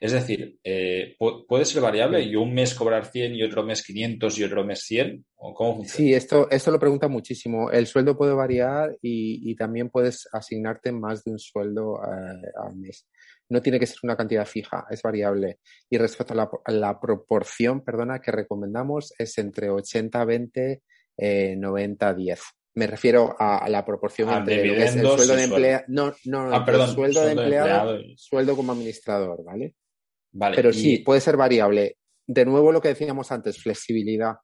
Es decir, eh, ¿puede ser variable y un mes cobrar 100 y otro mes 500 y otro mes 100? ¿O cómo funciona? Sí, esto, esto lo pregunta muchísimo. El sueldo puede variar y, también puedes asignarte más de un sueldo eh, al mes. No tiene que ser una cantidad fija, es variable. Y respecto a la, proporción, perdona, que recomendamos es entre 80-20, 90-10. Me refiero a, la proporción ah, entre el sueldo de empleado. No, no, ah, perdón, sueldo, de empleado, sueldo como administrador, ¿vale? Vale. Pero sí, puede ser variable. De nuevo lo que decíamos antes, flexibilidad.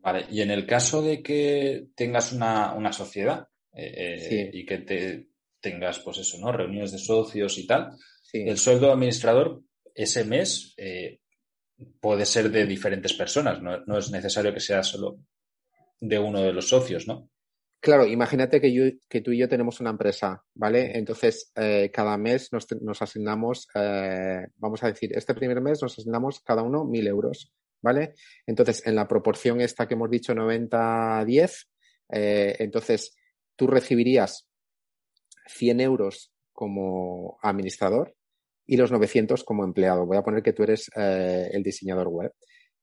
Vale, y en el caso de que tengas una, sociedad eh, eh, y que te tengas, pues eso, ¿no? Reuniones de socios y tal, el sueldo administrador ese mes eh, puede ser de diferentes personas, no, no, es necesario que sea solo de uno de los socios, ¿no? Claro, imagínate que, yo, que tú y yo tenemos una empresa, ¿vale? Entonces, eh, cada mes nos, asignamos, eh, vamos a decir, este primer mes nos asignamos cada uno mil euros, ¿vale? Entonces, en la proporción esta que hemos dicho, 90-10, eh, entonces tú recibirías 100 euros como administrador y los 900 como empleado. Voy a poner que tú eres el diseñador web.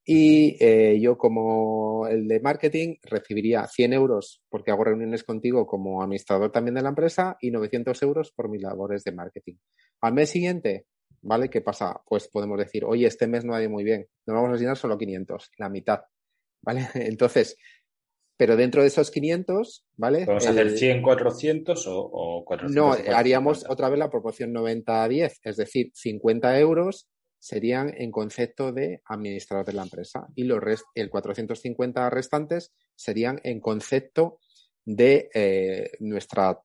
Y eh, yo como el de marketing recibiría 100 euros porque hago reuniones contigo como administrador también de la empresa y 900 euros por mis labores de marketing. Al mes siguiente, ¿vale? ¿Qué pasa? Pues podemos decir, oye, este mes no ha ido muy bien, nos vamos a asignar solo 500, la mitad, ¿vale? Entonces, pero dentro de esos 500, ¿vale? ¿Vamos a hacer 100, 400 o, o 400? No, haríamos otra vez la proporción 90 a 10, es decir, 50 euros serían en concepto de administrador de la empresa. Y los el 450 restantes serían en concepto de eh, nuestra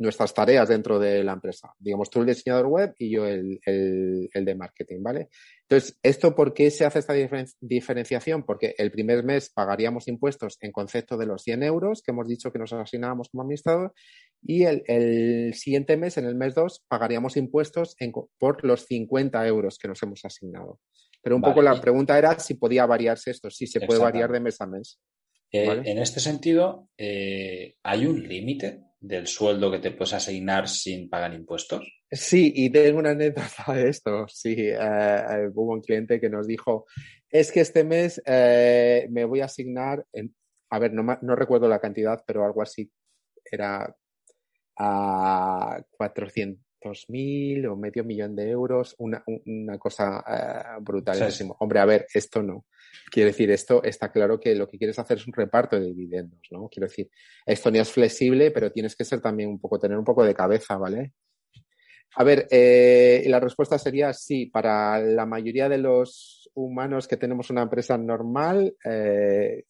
nuestras tareas dentro de la empresa. Digamos, tú el diseñador web y yo el, el, de marketing, ¿vale? Entonces, ¿esto por qué se hace esta diferenciación? Porque el primer mes pagaríamos impuestos en concepto de los 100 euros que hemos dicho que nos asignábamos como administrador y el, el siguiente mes, en el mes 2, pagaríamos impuestos en, por los 50 euros que nos hemos asignado. Pero un poco la pregunta era si podía variarse esto, si se puede variar de mes a mes. Eh, en este sentido, eh, ¿hay un límite del sueldo que te puedes asignar sin pagar impuestos? Sí, y tengo una anécdota de esto. Sí, eh, eh, hubo un cliente que nos dijo, es que este mes eh, me voy a asignar, en, a ver, no, no recuerdo la cantidad, pero algo así era a 400.000 o medio millón de euros, una, una cosa brutal. Sí. Hombre, a ver, esto no. Quiero decir, esto está claro que lo que quieres hacer es un reparto de dividendos, ¿no? Quiero decir, esto ni es flexible, pero tienes que ser también un poco, tener un poco de cabeza, ¿vale? A ver, eh, la respuesta sería sí. Para la mayoría de los humanos que tenemos una empresa normal, eh,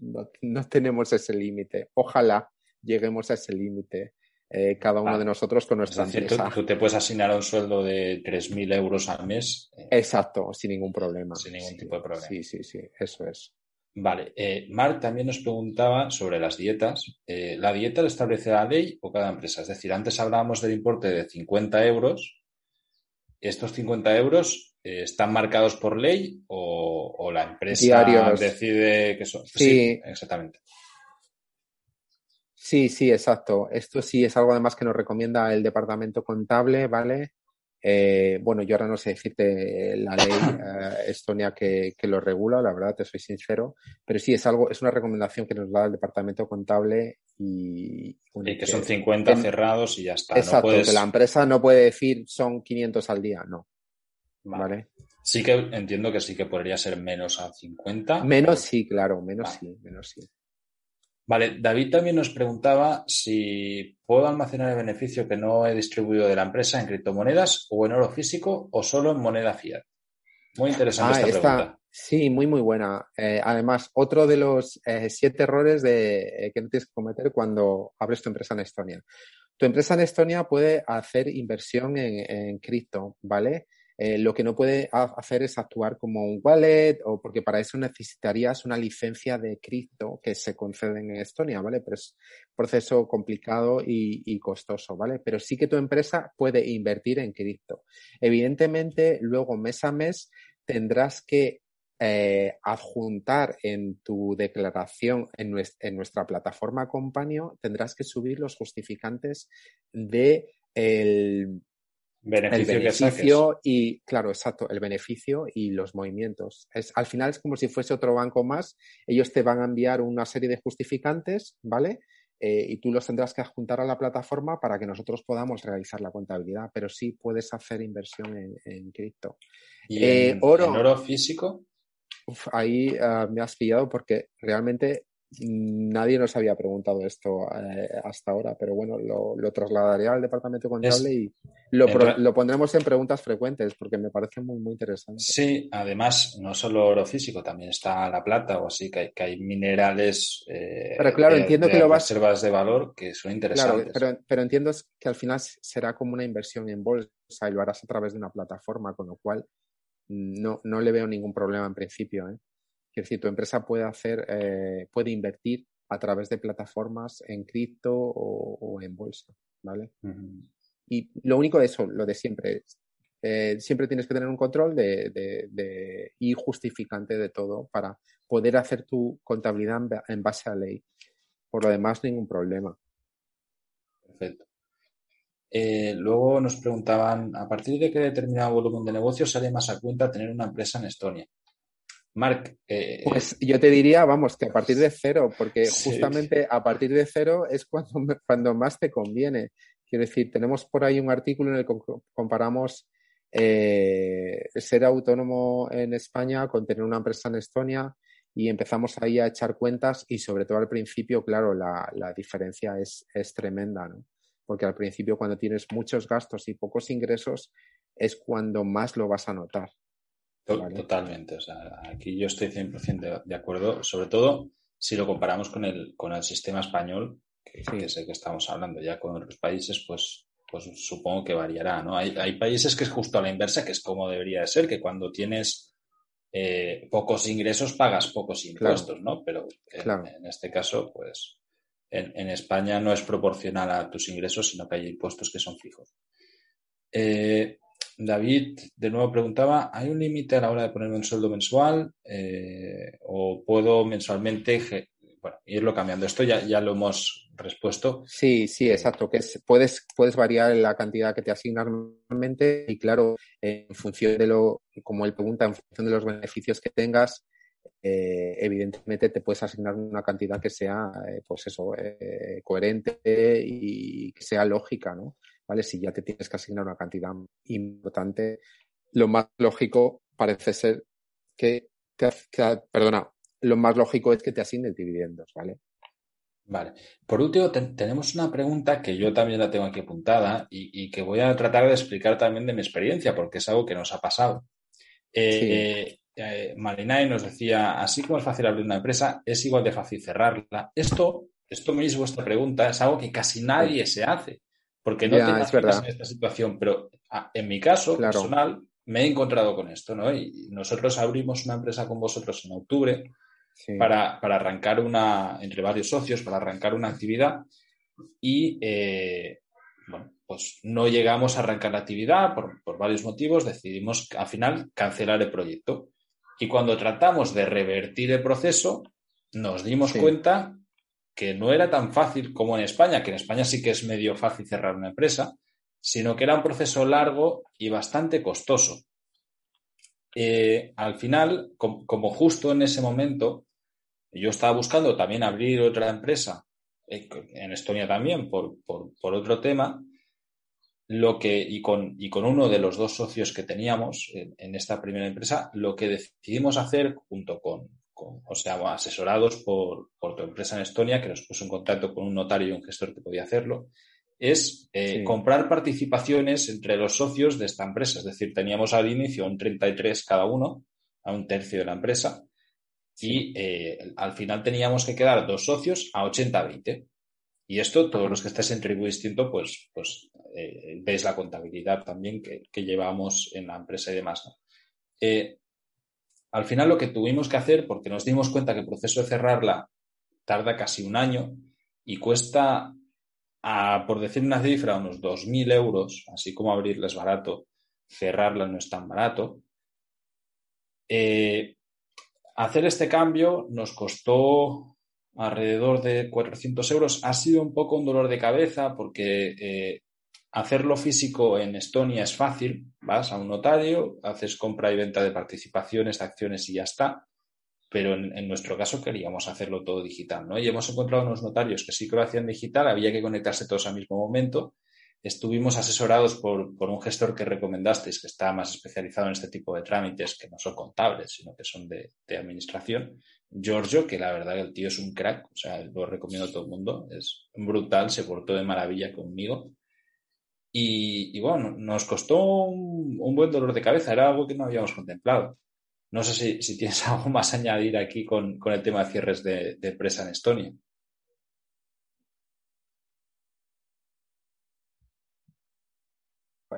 no, tenemos ese límite. Ojalá lleguemos a ese límite. Eh, cada uno ah, de nosotros con nuestra es decir, empresa. Tú, tú, te puedes asignar un sueldo de 3.000 euros al mes. Eh, Exacto, sin ningún problema. Sin ningún sí, tipo de problema. Sí, sí, sí, eso es. Vale, eh, Mark también nos preguntaba sobre las dietas. Eh, ¿La dieta la establece la ley o cada empresa? Es decir, antes hablábamos del importe de 50 euros. ¿Estos 50 euros están marcados por ley o, o la empresa Diarios. decide que son? Sí. sí, exactamente. Sí, sí, exacto. Esto sí es algo además que nos recomienda el departamento contable, ¿vale? Eh, bueno, yo ahora no sé decirte la ley eh, estonia que, que, lo regula, la verdad, te soy sincero, pero sí es algo, es una recomendación que nos da el departamento contable y, que, son 50 en, cerrados y ya está. Exacto, no puedes... que la empresa no puede decir son 500 al día, no. Vale. ¿Vale? Sí que entiendo que sí que podría ser menos a 50. Menos sí, claro, menos vale. sí, menos sí. Vale, David también nos preguntaba si puedo almacenar el beneficio que no he distribuido de la empresa en criptomonedas o en oro físico o solo en moneda fiat. Muy interesante ah, esta, esta, pregunta. Sí, muy, muy buena. Eh, además, otro de los eh, siete errores de, eh, que no tienes que cometer cuando abres tu empresa en Estonia. Tu empresa en Estonia puede hacer inversión en, en cripto, ¿vale? Eh, lo que no puede hacer es actuar como un wallet o porque para eso necesitarías una licencia de cripto que se concede en Estonia, ¿vale? Pero es un proceso complicado y, costoso, ¿vale? Pero sí que tu empresa puede invertir en cripto. Evidentemente, luego mes a mes tendrás que eh, adjuntar en tu declaración en nuestra, plataforma Companio, tendrás que subir los justificantes de el, beneficio, el beneficio y, claro, exacto, el beneficio y los movimientos. Es, al final es como si fuese otro banco más. Ellos te van a enviar una serie de justificantes, ¿vale? Eh, y tú los tendrás que adjuntar a la plataforma para que nosotros podamos realizar la contabilidad, pero sí puedes hacer inversión en, en cripto. ¿Y eh, en, oro, en oro físico? Uf, ahí uh, me has pillado porque realmente Nadie nos había preguntado esto eh, hasta ahora, pero bueno, lo, lo, trasladaré al departamento contable es, y lo, pro, lo, pondremos en preguntas frecuentes porque me parece muy, muy interesante. Sí, además, no solo oro físico, también está la plata o así, que hay, que hay minerales eh, pero claro, de, entiendo de que lo vas... reservas de valor que son interesantes. Claro, pero, pero entiendo que al final será como una inversión en bolsa y lo harás a través de una plataforma, con lo cual no, no le veo ningún problema en principio. ¿eh? Quiero decir, tu empresa puede hacer, eh, puede invertir a través de plataformas en cripto o, o en bolsa, ¿vale? Uh -huh. Y lo único de eso, lo de siempre, eh, siempre tienes que tener un control de, de, de, y justificante de todo para poder hacer tu contabilidad en base a ley. Por lo demás, ningún problema. Perfecto. Eh, luego nos preguntaban, ¿a partir de qué determinado volumen de negocio sale más a cuenta tener una empresa en Estonia? Mark. Eh, pues yo te diría, vamos, que a partir de cero, porque sí. justamente a partir de cero es cuando, cuando más te conviene. Quiero decir, tenemos por ahí un artículo en el que comparamos eh, ser autónomo en España con tener una empresa en Estonia y empezamos ahí a echar cuentas y sobre todo al principio, claro, la, la diferencia es, es tremenda, ¿no? Porque al principio cuando tienes muchos gastos y pocos ingresos es cuando más lo vas a notar. ¿Vale? Totalmente. O sea, aquí yo estoy 100% de, de, acuerdo, sobre todo si lo comparamos con el, con el sistema español, que, sí. que es el que estamos hablando. Ya con otros países, pues, pues supongo que variará, ¿no? Hay, hay países que es justo a la inversa, que es como debería de ser, que cuando tienes eh, pocos ingresos pagas pocos impuestos, claro. ¿no? Pero en, claro. en, este caso, pues en, en, España no es proporcional a tus ingresos, sino que hay impuestos que son fijos. Eh, David de nuevo preguntaba, ¿hay un límite a la hora de ponerme un sueldo mensual eh, o puedo mensualmente bueno, irlo cambiando. Esto ya, ya lo hemos respuesto. Sí, sí, exacto. Que es, puedes, puedes variar la cantidad que te asignan normalmente y claro, en función de lo, como él pregunta, en función de los beneficios que tengas, eh, evidentemente te puedes asignar una cantidad que sea, eh, pues eso, eh, coherente y que sea lógica, ¿no? ¿Vale? Si ya te tienes que asignar una cantidad importante, lo más lógico parece ser que, te, perdona, lo más lógico es que te asignen dividendos, ¿vale? Vale. Por último, tenemos una pregunta que yo también la tengo aquí apuntada y, que voy a tratar de explicar también de mi experiencia, porque es algo que nos ha pasado. Eh, eh, Marinay nos decía, así como es fácil abrir una empresa, es igual de fácil cerrarla. Esto, esto me hizo vuestra pregunta, es algo que casi nadie se hace, porque no te en esta situación, pero ah, en mi caso personal me he encontrado con esto, ¿no? Y nosotros abrimos una empresa con vosotros en octubre para, arrancar una, entre varios socios, para arrancar una actividad y, eh, bueno, pues no llegamos a arrancar la actividad por, por, varios motivos, decidimos al final cancelar el proyecto. Y cuando tratamos de revertir el proceso, nos dimos cuenta que no era tan fácil como en España, que en España sí que es medio fácil cerrar una empresa, sino que era un proceso largo y bastante costoso. Eh, al final, como justo en ese momento, yo estaba buscando también abrir otra empresa, eh, en Estonia también, por, otro tema, lo que, y con, y con uno de los dos socios que teníamos en, esta primera empresa, lo que decidimos hacer junto con, o sea, asesorados por, por tu empresa en Estonia, que nos puso en contacto con un notario y un gestor que podía hacerlo, es eh, comprar participaciones entre los socios de esta empresa. Es decir, teníamos al inicio un 33 cada uno, a un tercio de la empresa, y eh, al final teníamos que quedar dos socios a 80-20. Y esto, todos los que estáis en tribu distinto, pues, pues eh, veis la contabilidad también que, llevamos en la empresa y demás. Al final lo que tuvimos que hacer, porque nos dimos cuenta que el proceso de cerrarla tarda casi un año y cuesta por decir una cifra, unos 2.000 euros, así como abrirla es barato, cerrarla no es tan barato. Eh, hacer este cambio nos costó alrededor de 400 euros. Ha sido un poco un dolor de cabeza porque eh, hacerlo físico en Estonia es fácil. Vas a un notario, haces compra y venta de participaciones, de acciones y ya está pero en, nuestro caso queríamos hacerlo todo digital, ¿no? Y hemos encontrado unos notarios que sí que lo hacían digital, había que conectarse todos al mismo momento. Estuvimos asesorados por, un gestor que recomendasteis, que está más especializado en este tipo de trámites, que no son contables, sino que son de, administración. Giorgio, que la verdad el tío es un crack, o sea, lo recomiendo a todo el mundo, es brutal, se portó de maravilla conmigo. Y, bueno, nos costó un buen dolor de cabeza, era algo que no habíamos contemplado. No sé si, tienes algo más a añadir aquí con, el tema de cierres de, empresa en Estonia.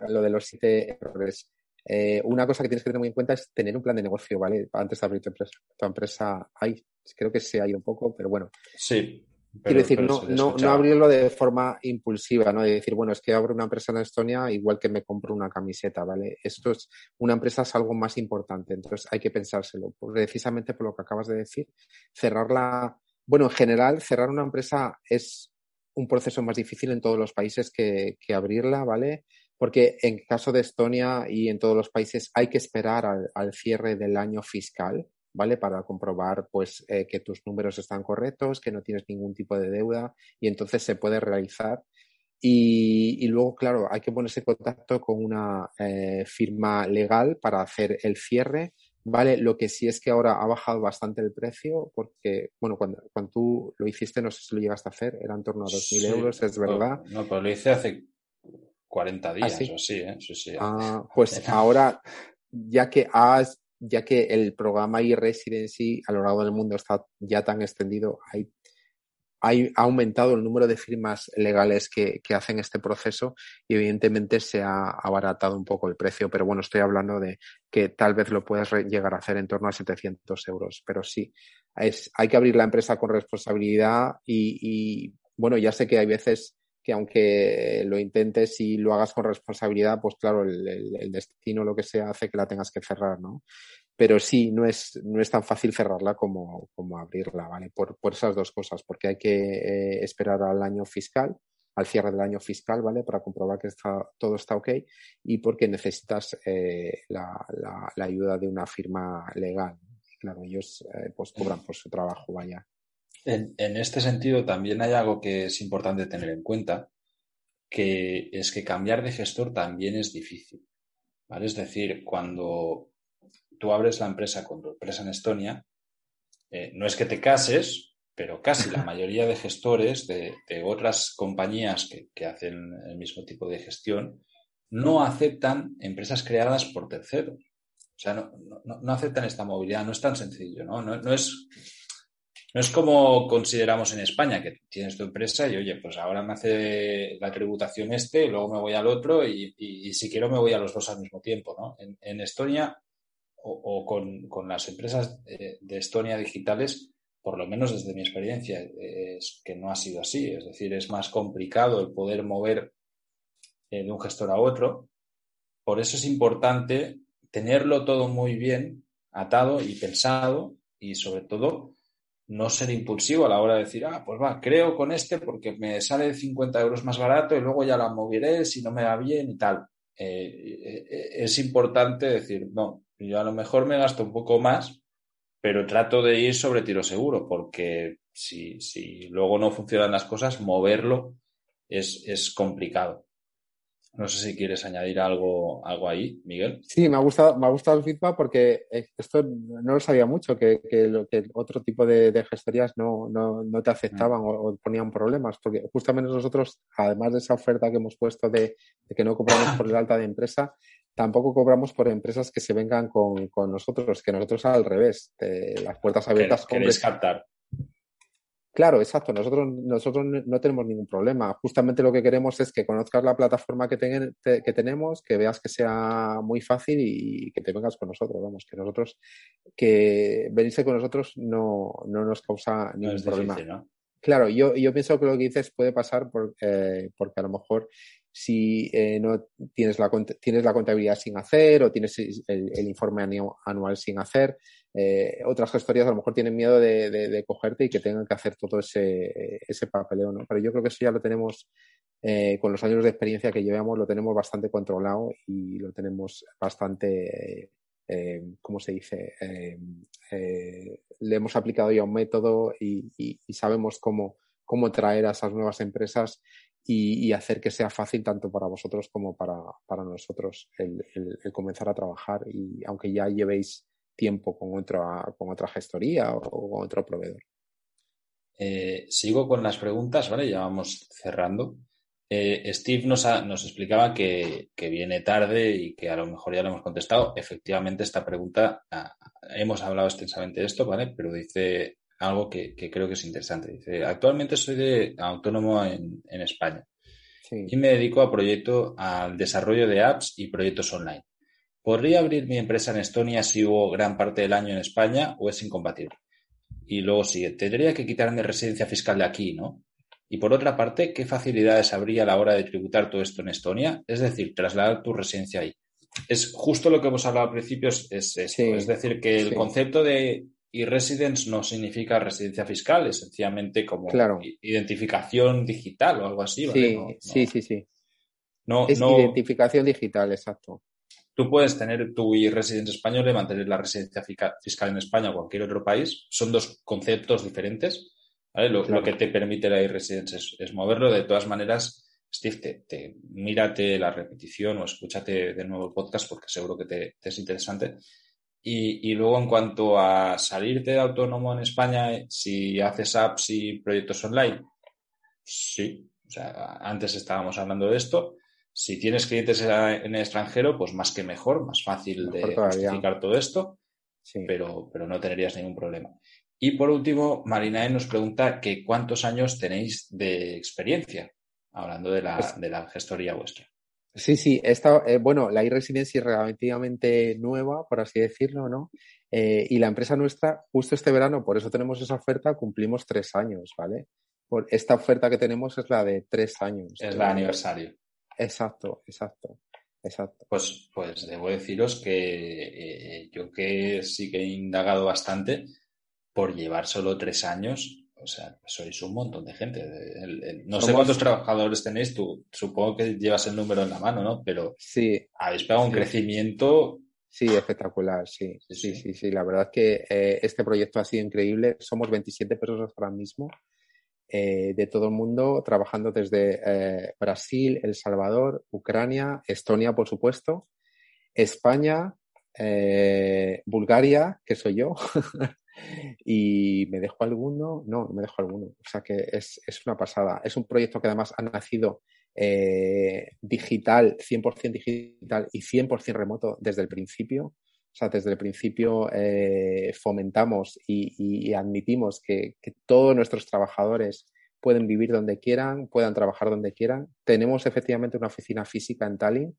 lo de los siete errores. Eh, una cosa que tienes que tener muy en cuenta es tener un plan de negocio, ¿vale? Antes de abrir tu empresa. Tu empresa, creo que se ha ido un poco, pero bueno. Sí. Quiero decir, no, no, no, abrirlo de forma impulsiva, ¿no? De decir, bueno, es que abro una empresa en Estonia igual que me compro una camiseta, ¿vale? Esto es, una empresa es algo más importante, entonces hay que pensárselo. Precisamente por lo que acabas de decir, cerrarla, bueno, en general, cerrar una empresa es un proceso más difícil en todos los países que, que abrirla, ¿vale? Porque en caso de Estonia y en todos los países hay que esperar al, al cierre del año fiscal, ¿vale? Para comprobar pues eh, que tus números están correctos, que no tienes ningún tipo de deuda y entonces se puede realizar. Y, luego, claro, hay que ponerse en contacto con una eh, firma legal para hacer el cierre, ¿vale? Lo que sí es que ahora ha bajado bastante el precio porque, bueno, cuando, cuando tú lo hiciste, no sé si lo llegaste a hacer, era en torno a 2.000 euros, es verdad. No, pero lo hice hace 40 ¿Ah, días o así, ¿eh? Sí, sí. Ah, pues ahora, ya que has ya que el programa e-residency a lo largo del mundo está ya tan extendido, hay, hay, ha aumentado el número de firmas legales que, que, hacen este proceso y evidentemente se ha abaratado un poco el precio, pero bueno, estoy hablando de que tal vez lo puedas llegar a hacer en torno a 700 euros, pero sí, es, hay que abrir la empresa con responsabilidad y, y bueno, ya sé que hay veces que aunque lo intentes y lo hagas con responsabilidad, pues claro, el, destino, lo que sea, hace que la tengas que cerrar, ¿no? pero sí, no es, no es tan fácil cerrarla como, como abrirla, ¿vale? Por, por esas dos cosas, porque hay que eh, esperar al año fiscal, al cierre del año fiscal, ¿vale? Para comprobar que está, todo está ok y porque necesitas eh, la, la, ayuda de una firma legal. Claro, ellos eh, pues cobran por su trabajo, vaya. En, en este sentido, también hay algo que es importante tener en cuenta, que es que cambiar de gestor también es difícil. ¿vale? Es decir, cuando tú abres la empresa con tu empresa en Estonia, eh, no es que te cases, pero casi la mayoría de gestores de, otras compañías que, hacen el mismo tipo de gestión no aceptan empresas creadas por terceros. O sea, no, aceptan esta movilidad, no es tan sencillo, ¿no? No, es, no es como consideramos en España, que tienes tu empresa y, oye, pues ahora me hace la tributación este, luego me voy al otro y, si quiero me voy a los dos al mismo tiempo, ¿no? en Estonia o, con, las empresas de, Estonia digitales, por lo menos desde mi experiencia, es que no ha sido así. Es decir, es más complicado el poder mover eh, de un gestor a otro. Por eso es importante tenerlo todo muy bien atado y pensado y sobre todo no ser impulsivo a la hora de decir, ah, pues va, creo con este porque me sale 50 euros más barato y luego ya la moveré si no me va bien y tal. Eh, eh, es importante decir, no, yo a lo mejor me gasto un poco más, pero trato de ir sobre tiro seguro, porque si, si luego no funcionan las cosas, moverlo es, es complicado. No sé si quieres añadir algo, algo ahí, Miguel. Sí, me ha gustado, me ha gustado el feedback porque esto no lo sabía mucho, que, que, lo, que otro tipo de, gestorías no, no, no, te aceptaban o, ponían problemas, porque justamente nosotros, además de esa oferta que hemos puesto de, de que no compramos por el alta de empresa, tampoco cobramos por empresas que se vengan con, con nosotros, que nosotros al revés, las puertas abiertas. Queréis captar. Claro, exacto. Nosotros, nosotros no tenemos ningún problema. Justamente lo que queremos es que conozcas la plataforma que, que tenemos, que veas que sea muy fácil y que te vengas con nosotros. Vamos, que nosotros, que venirse con nosotros no, no nos causa ningún problema. Claro, yo, yo pienso que lo que dices puede pasar por, eh, porque a lo mejor si eh, no tienes la, tienes la contabilidad sin hacer o tienes el, informe anual sin hacer. Eh, otras gestorías a lo mejor tienen miedo de, cogerte y que tengan que hacer todo ese, ese papeleo, ¿no? Pero yo creo que eso ya lo tenemos, eh, con los años de experiencia que llevamos, lo tenemos bastante controlado y lo tenemos bastante, ¿cómo se dice? le hemos aplicado ya un método y, y, y sabemos cómo, cómo traer a esas nuevas empresas y, hacer que sea fácil tanto para vosotros como para, para nosotros el, el, comenzar a trabajar y aunque ya llevéis tiempo con otra, con otra gestoría o, con otro proveedor. Eh, sigo con las preguntas, ¿vale? Ya vamos cerrando. Eh, Steve nos, nos explicaba que, que, viene tarde y que a lo mejor ya lo hemos contestado. Efectivamente, esta pregunta, ah, hemos hablado extensamente de esto, ¿vale? Pero dice algo que, creo que es interesante. Dice, actualmente soy de autónomo en, España y me dedico a proyecto, al desarrollo de apps y proyectos online. ¿Podría abrir mi empresa en Estonia si hubo gran parte del año en España o es incompatible? Y luego sigue, tendría que quitarme residencia fiscal de aquí, ¿no? Y por otra parte, ¿qué facilidades habría a la hora de tributar todo esto en Estonia? Es decir, trasladar tu residencia ahí. Es justo lo que hemos hablado al principio, es, es decir, que el concepto de y residence no significa residencia fiscal, es sencillamente como identificación digital o algo así. Sí, sí, sí, sí. No, es identificación digital, exacto. Tú puedes tener tu e-residence español y mantener la residencia fiscal en España o cualquier otro país. Son dos conceptos diferentes. Lo, que te permite la e-residence es, moverlo. De todas maneras, Steve, te, mírate la repetición o escúchate de nuevo el podcast porque seguro que te es interesante. Y, luego, en cuanto a salirte de autónomo en España, si haces apps y proyectos online, sí. O sea, antes estábamos hablando de esto. Si tienes clientes en el extranjero, pues más que mejor, más fácil de justificar todo esto, pero, pero no tendrías ningún problema. Y por último, Marinae nos pregunta que cuántos años tenéis de experiencia, hablando de la, pues de la gestoría vuestra. Sí, sí, esta, eh, bueno, la e-residencia es relativamente nueva, por así decirlo, ¿no? Eh, y la empresa nuestra, justo este verano, por eso tenemos esa oferta, cumplimos tres años, ¿vale? Por esta oferta que tenemos es la de tres años. Es la aniversario. Exacto, exacto. exacto. Pues, pues debo deciros que eh, yo que sí que he indagado bastante por llevar solo tres años. O sea, sois un montón de gente. no sé cuántos trabajadores tenéis, tú supongo que llevas el número en la mano, ¿no? Pero sí, habéis pegado un crecimiento Sí, espectacular, sí. Sí, sí, sí. La verdad es que eh, este proyecto ha sido increíble. Somos 27 personas ahora mismo eh, de todo el mundo, trabajando desde eh, Brasil, El Salvador, Ucrania, Estonia, por supuesto, España, Bulgaria, que soy yo, y me dejo alguno, no, no me dejo alguno. O sea que es, es una pasada. Es un proyecto que además ha nacido eh, digital, 100% digital y 100% remoto desde el principio. O sea, desde el principio eh, fomentamos y, admitimos que, todos nuestros trabajadores pueden vivir donde quieran, puedan trabajar donde quieran. Tenemos efectivamente una oficina física en Tallinn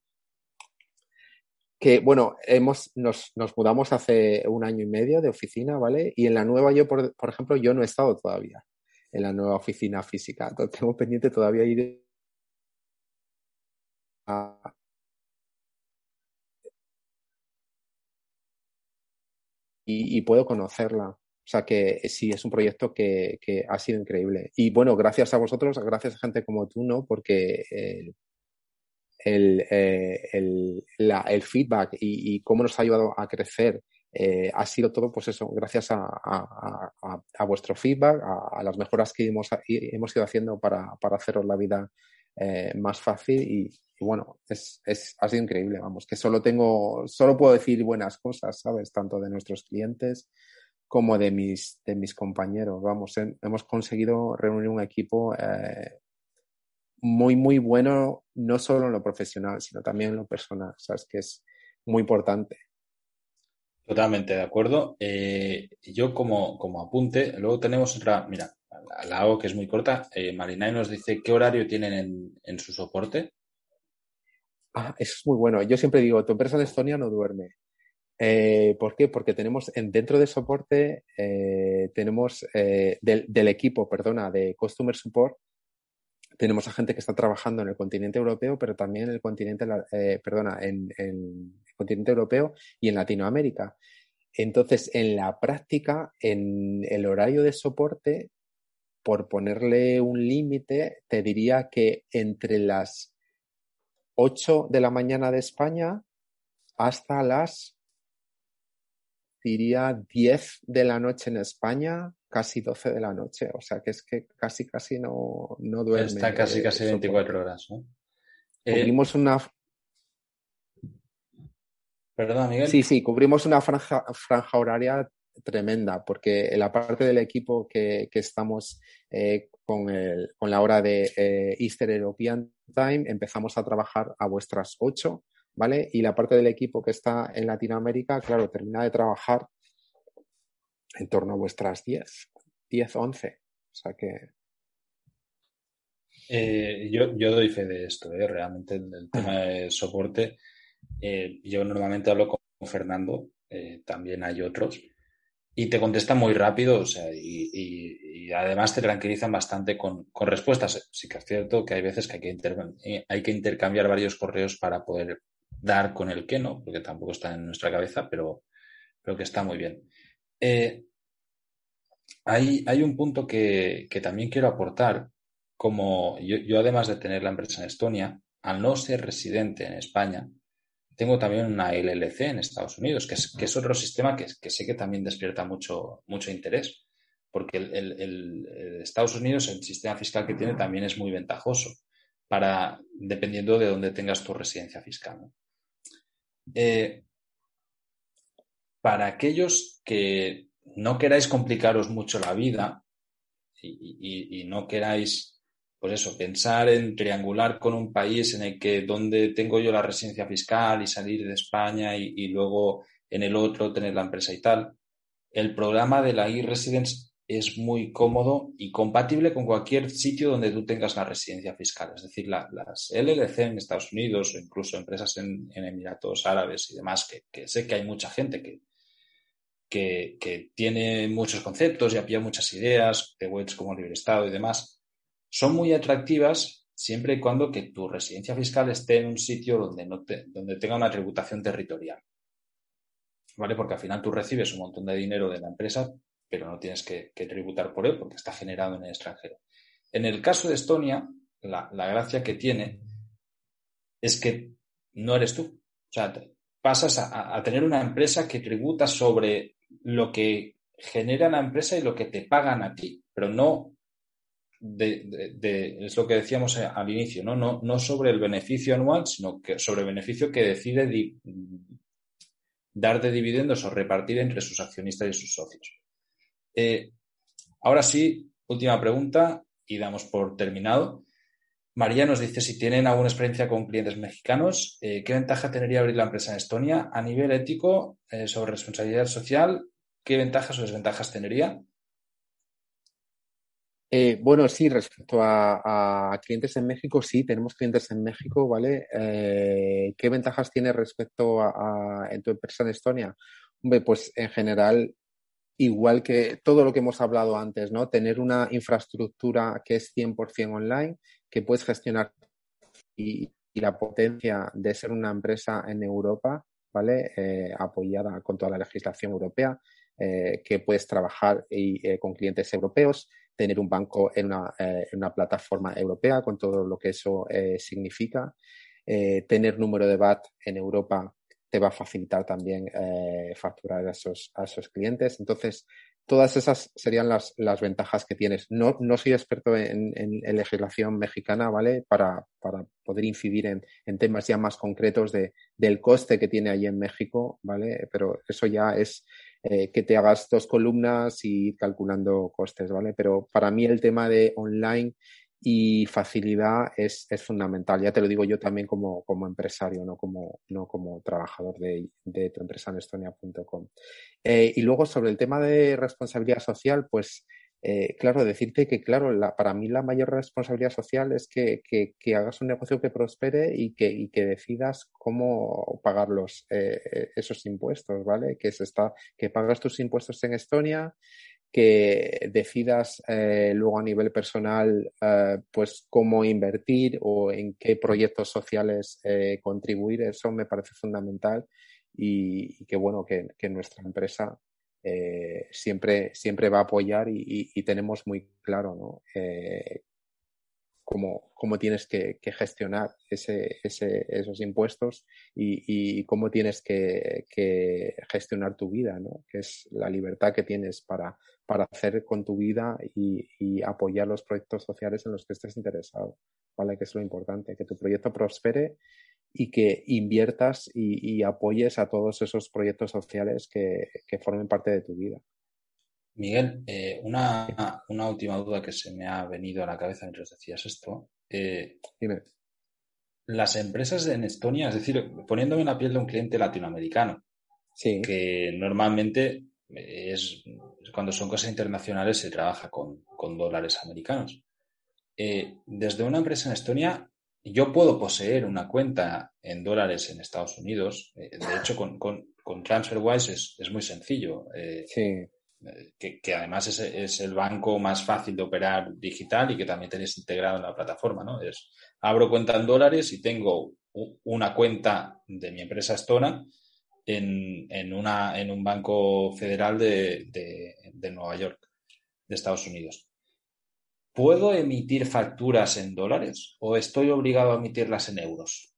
que, bueno, hemos, nos, mudamos hace un año y medio de oficina, ¿vale? Y en la nueva yo, por, ejemplo, yo no he estado todavía en la nueva oficina física. Entonces, tengo pendiente todavía ir y, puedo conocerla. O sea que sí, es un proyecto que, ha sido increíble. Y bueno, gracias a vosotros, gracias a gente como tú, ¿no? Porque el, eh, el, feedback y, cómo nos ha ayudado a crecer eh, ha sido todo, pues eso, gracias a, a, vuestro feedback, a, las mejoras que hemos, hemos ido haciendo para, para haceros la vida eh, más fácil y, bueno, es, es, ha sido increíble, vamos, que solo tengo, solo puedo decir buenas cosas, ¿sabes? Tanto de nuestros clientes como de mis, de mis compañeros, vamos, hemos conseguido reunir un equipo muy, muy bueno, no solo en lo profesional, sino también en lo personal, ¿sabes? Que es muy importante. Totalmente de acuerdo. Eh, yo como, como apunte, luego tenemos otra, mira, la hago que es muy corta. Eh, Marinay nos dice qué horario tienen en, su soporte. Ah, eso es muy bueno. Yo siempre digo, tu empresa de Estonia no duerme. Eh, ¿Por qué? Porque tenemos en, dentro de soporte, eh, tenemos eh, del, equipo, perdona, de Customer Support, tenemos a gente que está trabajando en el continente europeo, pero también en el continente, perdona, en, en, el continente europeo y en Latinoamérica. Entonces, en la práctica, en el horario de soporte, por ponerle un límite, te diría que entre las 8 de la mañana de España hasta las, diría, 10 de la noche en España, casi 12 de la noche. O sea que es que casi, casi no, no duerme. Está casi, casi 24 horas, ¿no? Cubrimos una. Perdón, Miguel. Sí, sí, cubrimos una franja, franja horaria tremenda, porque la parte del equipo que, estamos eh, con, el, con, la hora de eh, Easter European Time, empezamos a trabajar a vuestras 8, ¿vale? Y la parte del equipo que está en Latinoamérica, claro, termina de trabajar en torno a vuestras 10, 10, 11. O sea que. Eh, yo, yo doy fe de esto, realmente el, tema de soporte. yo normalmente hablo con Fernando, también hay otros, y te contestan muy rápido, o sea, y, además te tranquilizan bastante con, respuestas. Sí que es cierto que hay veces que hay que, hay que intercambiar varios correos para poder dar con el que no, porque tampoco está en nuestra cabeza, pero, pero que está muy bien. Eh, hay, un punto que, también quiero aportar, como yo, además de tener la empresa en Estonia, al no ser residente en España, tengo también una LLC en Estados Unidos, que es, otro sistema que, que, sé que también despierta mucho, mucho interés, porque el, Estados Unidos, el sistema fiscal que tiene también es muy ventajoso, para, dependiendo de dónde tengas tu residencia fiscal. Eh, para aquellos que no queráis complicaros mucho la vida y no queráis pues eso, pensar en triangular con un país en el que donde tengo yo la residencia fiscal y salir de España y, luego en el otro tener la empresa y tal. El programa de la e-residence es muy cómodo y compatible con cualquier sitio donde tú tengas la residencia fiscal. Es decir, las LLC en Estados Unidos o incluso empresas en, Emiratos Árabes y demás, que, sé que hay mucha gente que, que, tiene muchos conceptos y apoya muchas ideas de webs como libre Estado y demás son muy atractivas siempre y cuando que tu residencia fiscal esté en un sitio donde, no donde tenga una tributación territorial. ¿Vale? Porque al final tú recibes un montón de dinero de la empresa, pero no tienes que, tributar por él porque está generado en el extranjero. En el caso de Estonia, la, gracia que tiene es que no eres tú. O sea, pasas a, tener una empresa que tributa sobre lo que genera la empresa y lo que te pagan a ti, pero no de, es lo que decíamos al inicio, ¿no? No, no sobre el beneficio anual, sino que sobre el beneficio que decide dar de dividendos o repartir entre sus accionistas y sus socios. Eh, ahora sí, última pregunta y damos por terminado. María nos dice si tienen alguna experiencia con clientes mexicanos, eh, ¿qué ventaja tendría abrir la empresa en Estonia a nivel ético eh, sobre responsabilidad social? ¿Qué ventajas o desventajas tendría? Eh, bueno, sí, respecto a, clientes en México, sí, tenemos clientes en México, ¿vale? Eh, ¿Qué ventajas tiene respecto a, en tu empresa en Estonia? Hombre, pues en general, igual que todo lo que hemos hablado antes, ¿no? Tener una infraestructura que es 100% online, que puedes gestionar y, la potencia de ser una empresa en Europa, ¿vale? Eh, apoyada con toda la legislación europea, que puedes trabajar con clientes europeos tener un banco en una, eh, en una plataforma europea con todo lo que eso eh, significa. Eh, tener número de VAT en Europa te va a facilitar también facturar a esos, a esos clientes. Entonces, todas esas serían las, las ventajas que tienes. No, no soy experto en, en, legislación mexicana, ¿vale? Para, para poder incidir en, en, temas ya más concretos de, del coste que tiene allí en México, ¿vale? Pero eso ya es eh, que te hagas dos columnas y calculando costes, ¿vale? Pero para mí el tema de online y facilidad es, es fundamental. Ya te lo digo yo también como, como empresario, no como, no como trabajador de, de tu empresa en estonia.com. Eh, y luego sobre el tema de responsabilidad social, pues eh, claro, decirte que, claro, para mí la mayor responsabilidad social es que, hagas un negocio que prospere y que, que decidas cómo pagar los, eh, esos impuestos, ¿vale? Que, se está, que pagas tus impuestos en Estonia, que decidas luego a nivel personal, pues cómo invertir o en qué proyectos sociales contribuir, eso me parece fundamental y, y que bueno, que, que nuestra empresa eh, siempre, siempre va a apoyar y, tenemos muy claro ¿no? Cómo, cómo, tienes que, gestionar esos impuestos y, cómo tienes que, gestionar tu vida, ¿no? que es la libertad que tienes para, para hacer con tu vida y, apoyar los proyectos sociales en los que estés interesado. ¿vale? Que es lo importante, que tu proyecto prospere y que inviertas y, apoyes a todos esos proyectos sociales que, formen parte de tu vida. Miguel, eh, una, última duda que se me ha venido a la cabeza mientras decías esto. Eh, Dime. Las empresas en Estonia, es decir, poniéndome en la piel de un cliente latinoamericano, que normalmente es cuando son cosas internacionales se trabaja con, dólares americanos. Eh, desde una empresa en Estonia, yo puedo poseer una cuenta en dólares en Estados Unidos. Eh, de hecho, con, con, TransferWise es, muy sencillo. Eh, sí. Que, además es, el banco más fácil de operar digital y que también tenéis integrado en la plataforma, ¿no? Es, abro cuenta en dólares y tengo una cuenta de mi empresa Estona en, en, una, en un banco federal de, de Nueva York, de Estados Unidos. ¿Puedo emitir facturas en dólares o estoy obligado a emitirlas en euros?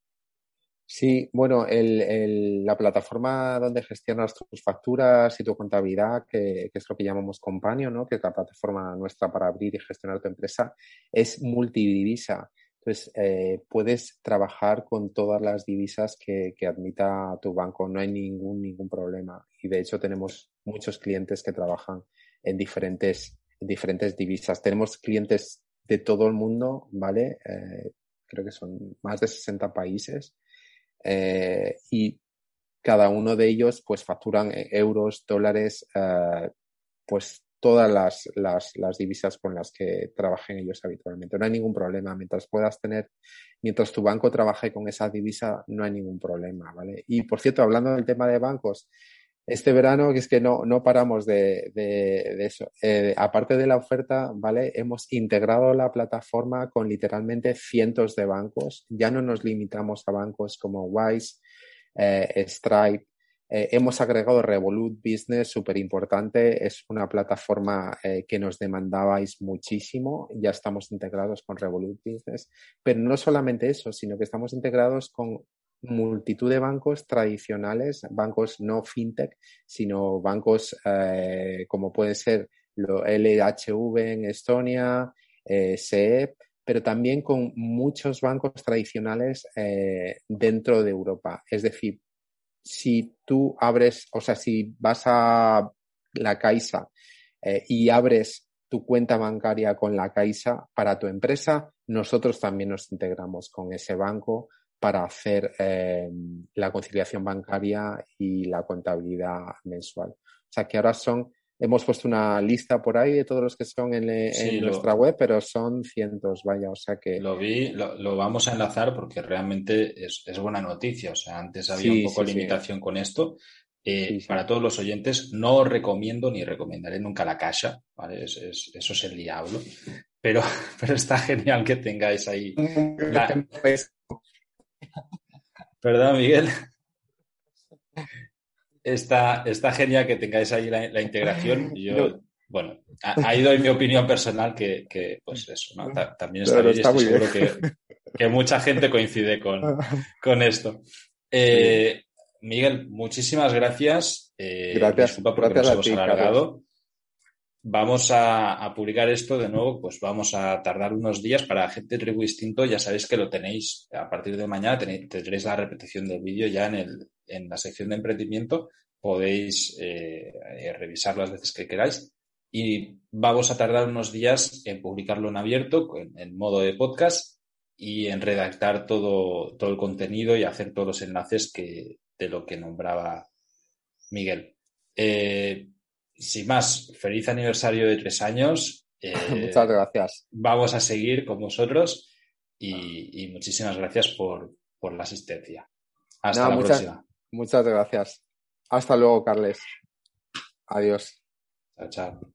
Sí, bueno, la plataforma donde gestionas tus facturas y tu contabilidad, que, es lo que llamamos Companion, ¿no? que es la plataforma nuestra para abrir y gestionar tu empresa, es multidivisa. Entonces, eh, puedes trabajar con todas las divisas que, que, admita tu banco, no hay ningún, ningún problema. Y de hecho tenemos muchos clientes que trabajan en diferentes diferentes divisas. Tenemos clientes de todo el mundo, ¿vale? Eh, creo que son más de 60 países eh, y cada uno de ellos pues facturan euros, dólares, eh, pues todas las, las, las, divisas con las que trabajen ellos habitualmente. No hay ningún problema. Mientras puedas tener, mientras tu banco trabaje con esa divisa, no hay ningún problema, ¿vale? Y por cierto, hablando del tema de bancos, este verano, que es que no, no paramos de, eso. Eh, aparte de la oferta, ¿vale? Hemos integrado la plataforma con literalmente cientos de bancos. Ya no nos limitamos a bancos como Wise, eh, Stripe. Eh, hemos agregado Revolut Business, súper importante. Es una plataforma que nos demandabais muchísimo. Ya estamos integrados con Revolut Business. Pero no solamente eso, sino que estamos integrados con multitud de bancos tradicionales, bancos no fintech, sino bancos eh, como puede ser lo LHV en Estonia, eh, SEP, pero también con muchos bancos tradicionales eh, dentro de Europa. Es decir, si tú abres, o sea, si vas a la Caixa y abres tu cuenta bancaria con la Caixa para tu empresa, nosotros también nos integramos con ese banco para hacer eh, la conciliación bancaria y la contabilidad mensual. O sea que ahora son, hemos puesto una lista por ahí de todos los que son en, nuestra web, pero son cientos, vaya, o sea que... Lo vi, lo, vamos a enlazar porque realmente es, buena noticia, o sea, antes había un poco de limitación con esto. Eh, para todos los oyentes, no os recomiendo ni recomendaré nunca la caja, ¿vale? eso es el diablo. Pero, pero está genial que tengáis ahí. Perdón, Miguel. Está, está genial que tengáis ahí la, integración. Yo, bueno, ahí doy mi opinión personal que, pues eso, ¿no? también está bien estoy seguro que, mucha gente coincide con, con esto. Eh, Miguel, muchísimas gracias. Eh, gracias. Disculpa porque nos hemos alargado vamos a, publicar esto de nuevo, pues vamos a tardar unos días para gente de Tribu Distinto. Ya sabéis que lo tenéis a partir de mañana, tendréis la repetición del vídeo ya en, el, en la sección de emprendimiento. Podéis eh, revisar las veces que queráis. Y vamos a tardar unos días en publicarlo en abierto, en, modo de podcast y en redactar todo, todo el contenido y hacer todos los enlaces que, de lo que nombraba Miguel. Eh, sin más, feliz aniversario de tres años. Muchas gracias. Vamos a seguir con vosotros y, muchísimas gracias por, la asistencia. Hasta la próxima. Muchas gracias. Hasta luego, Carles. Adiós. Chao, chao.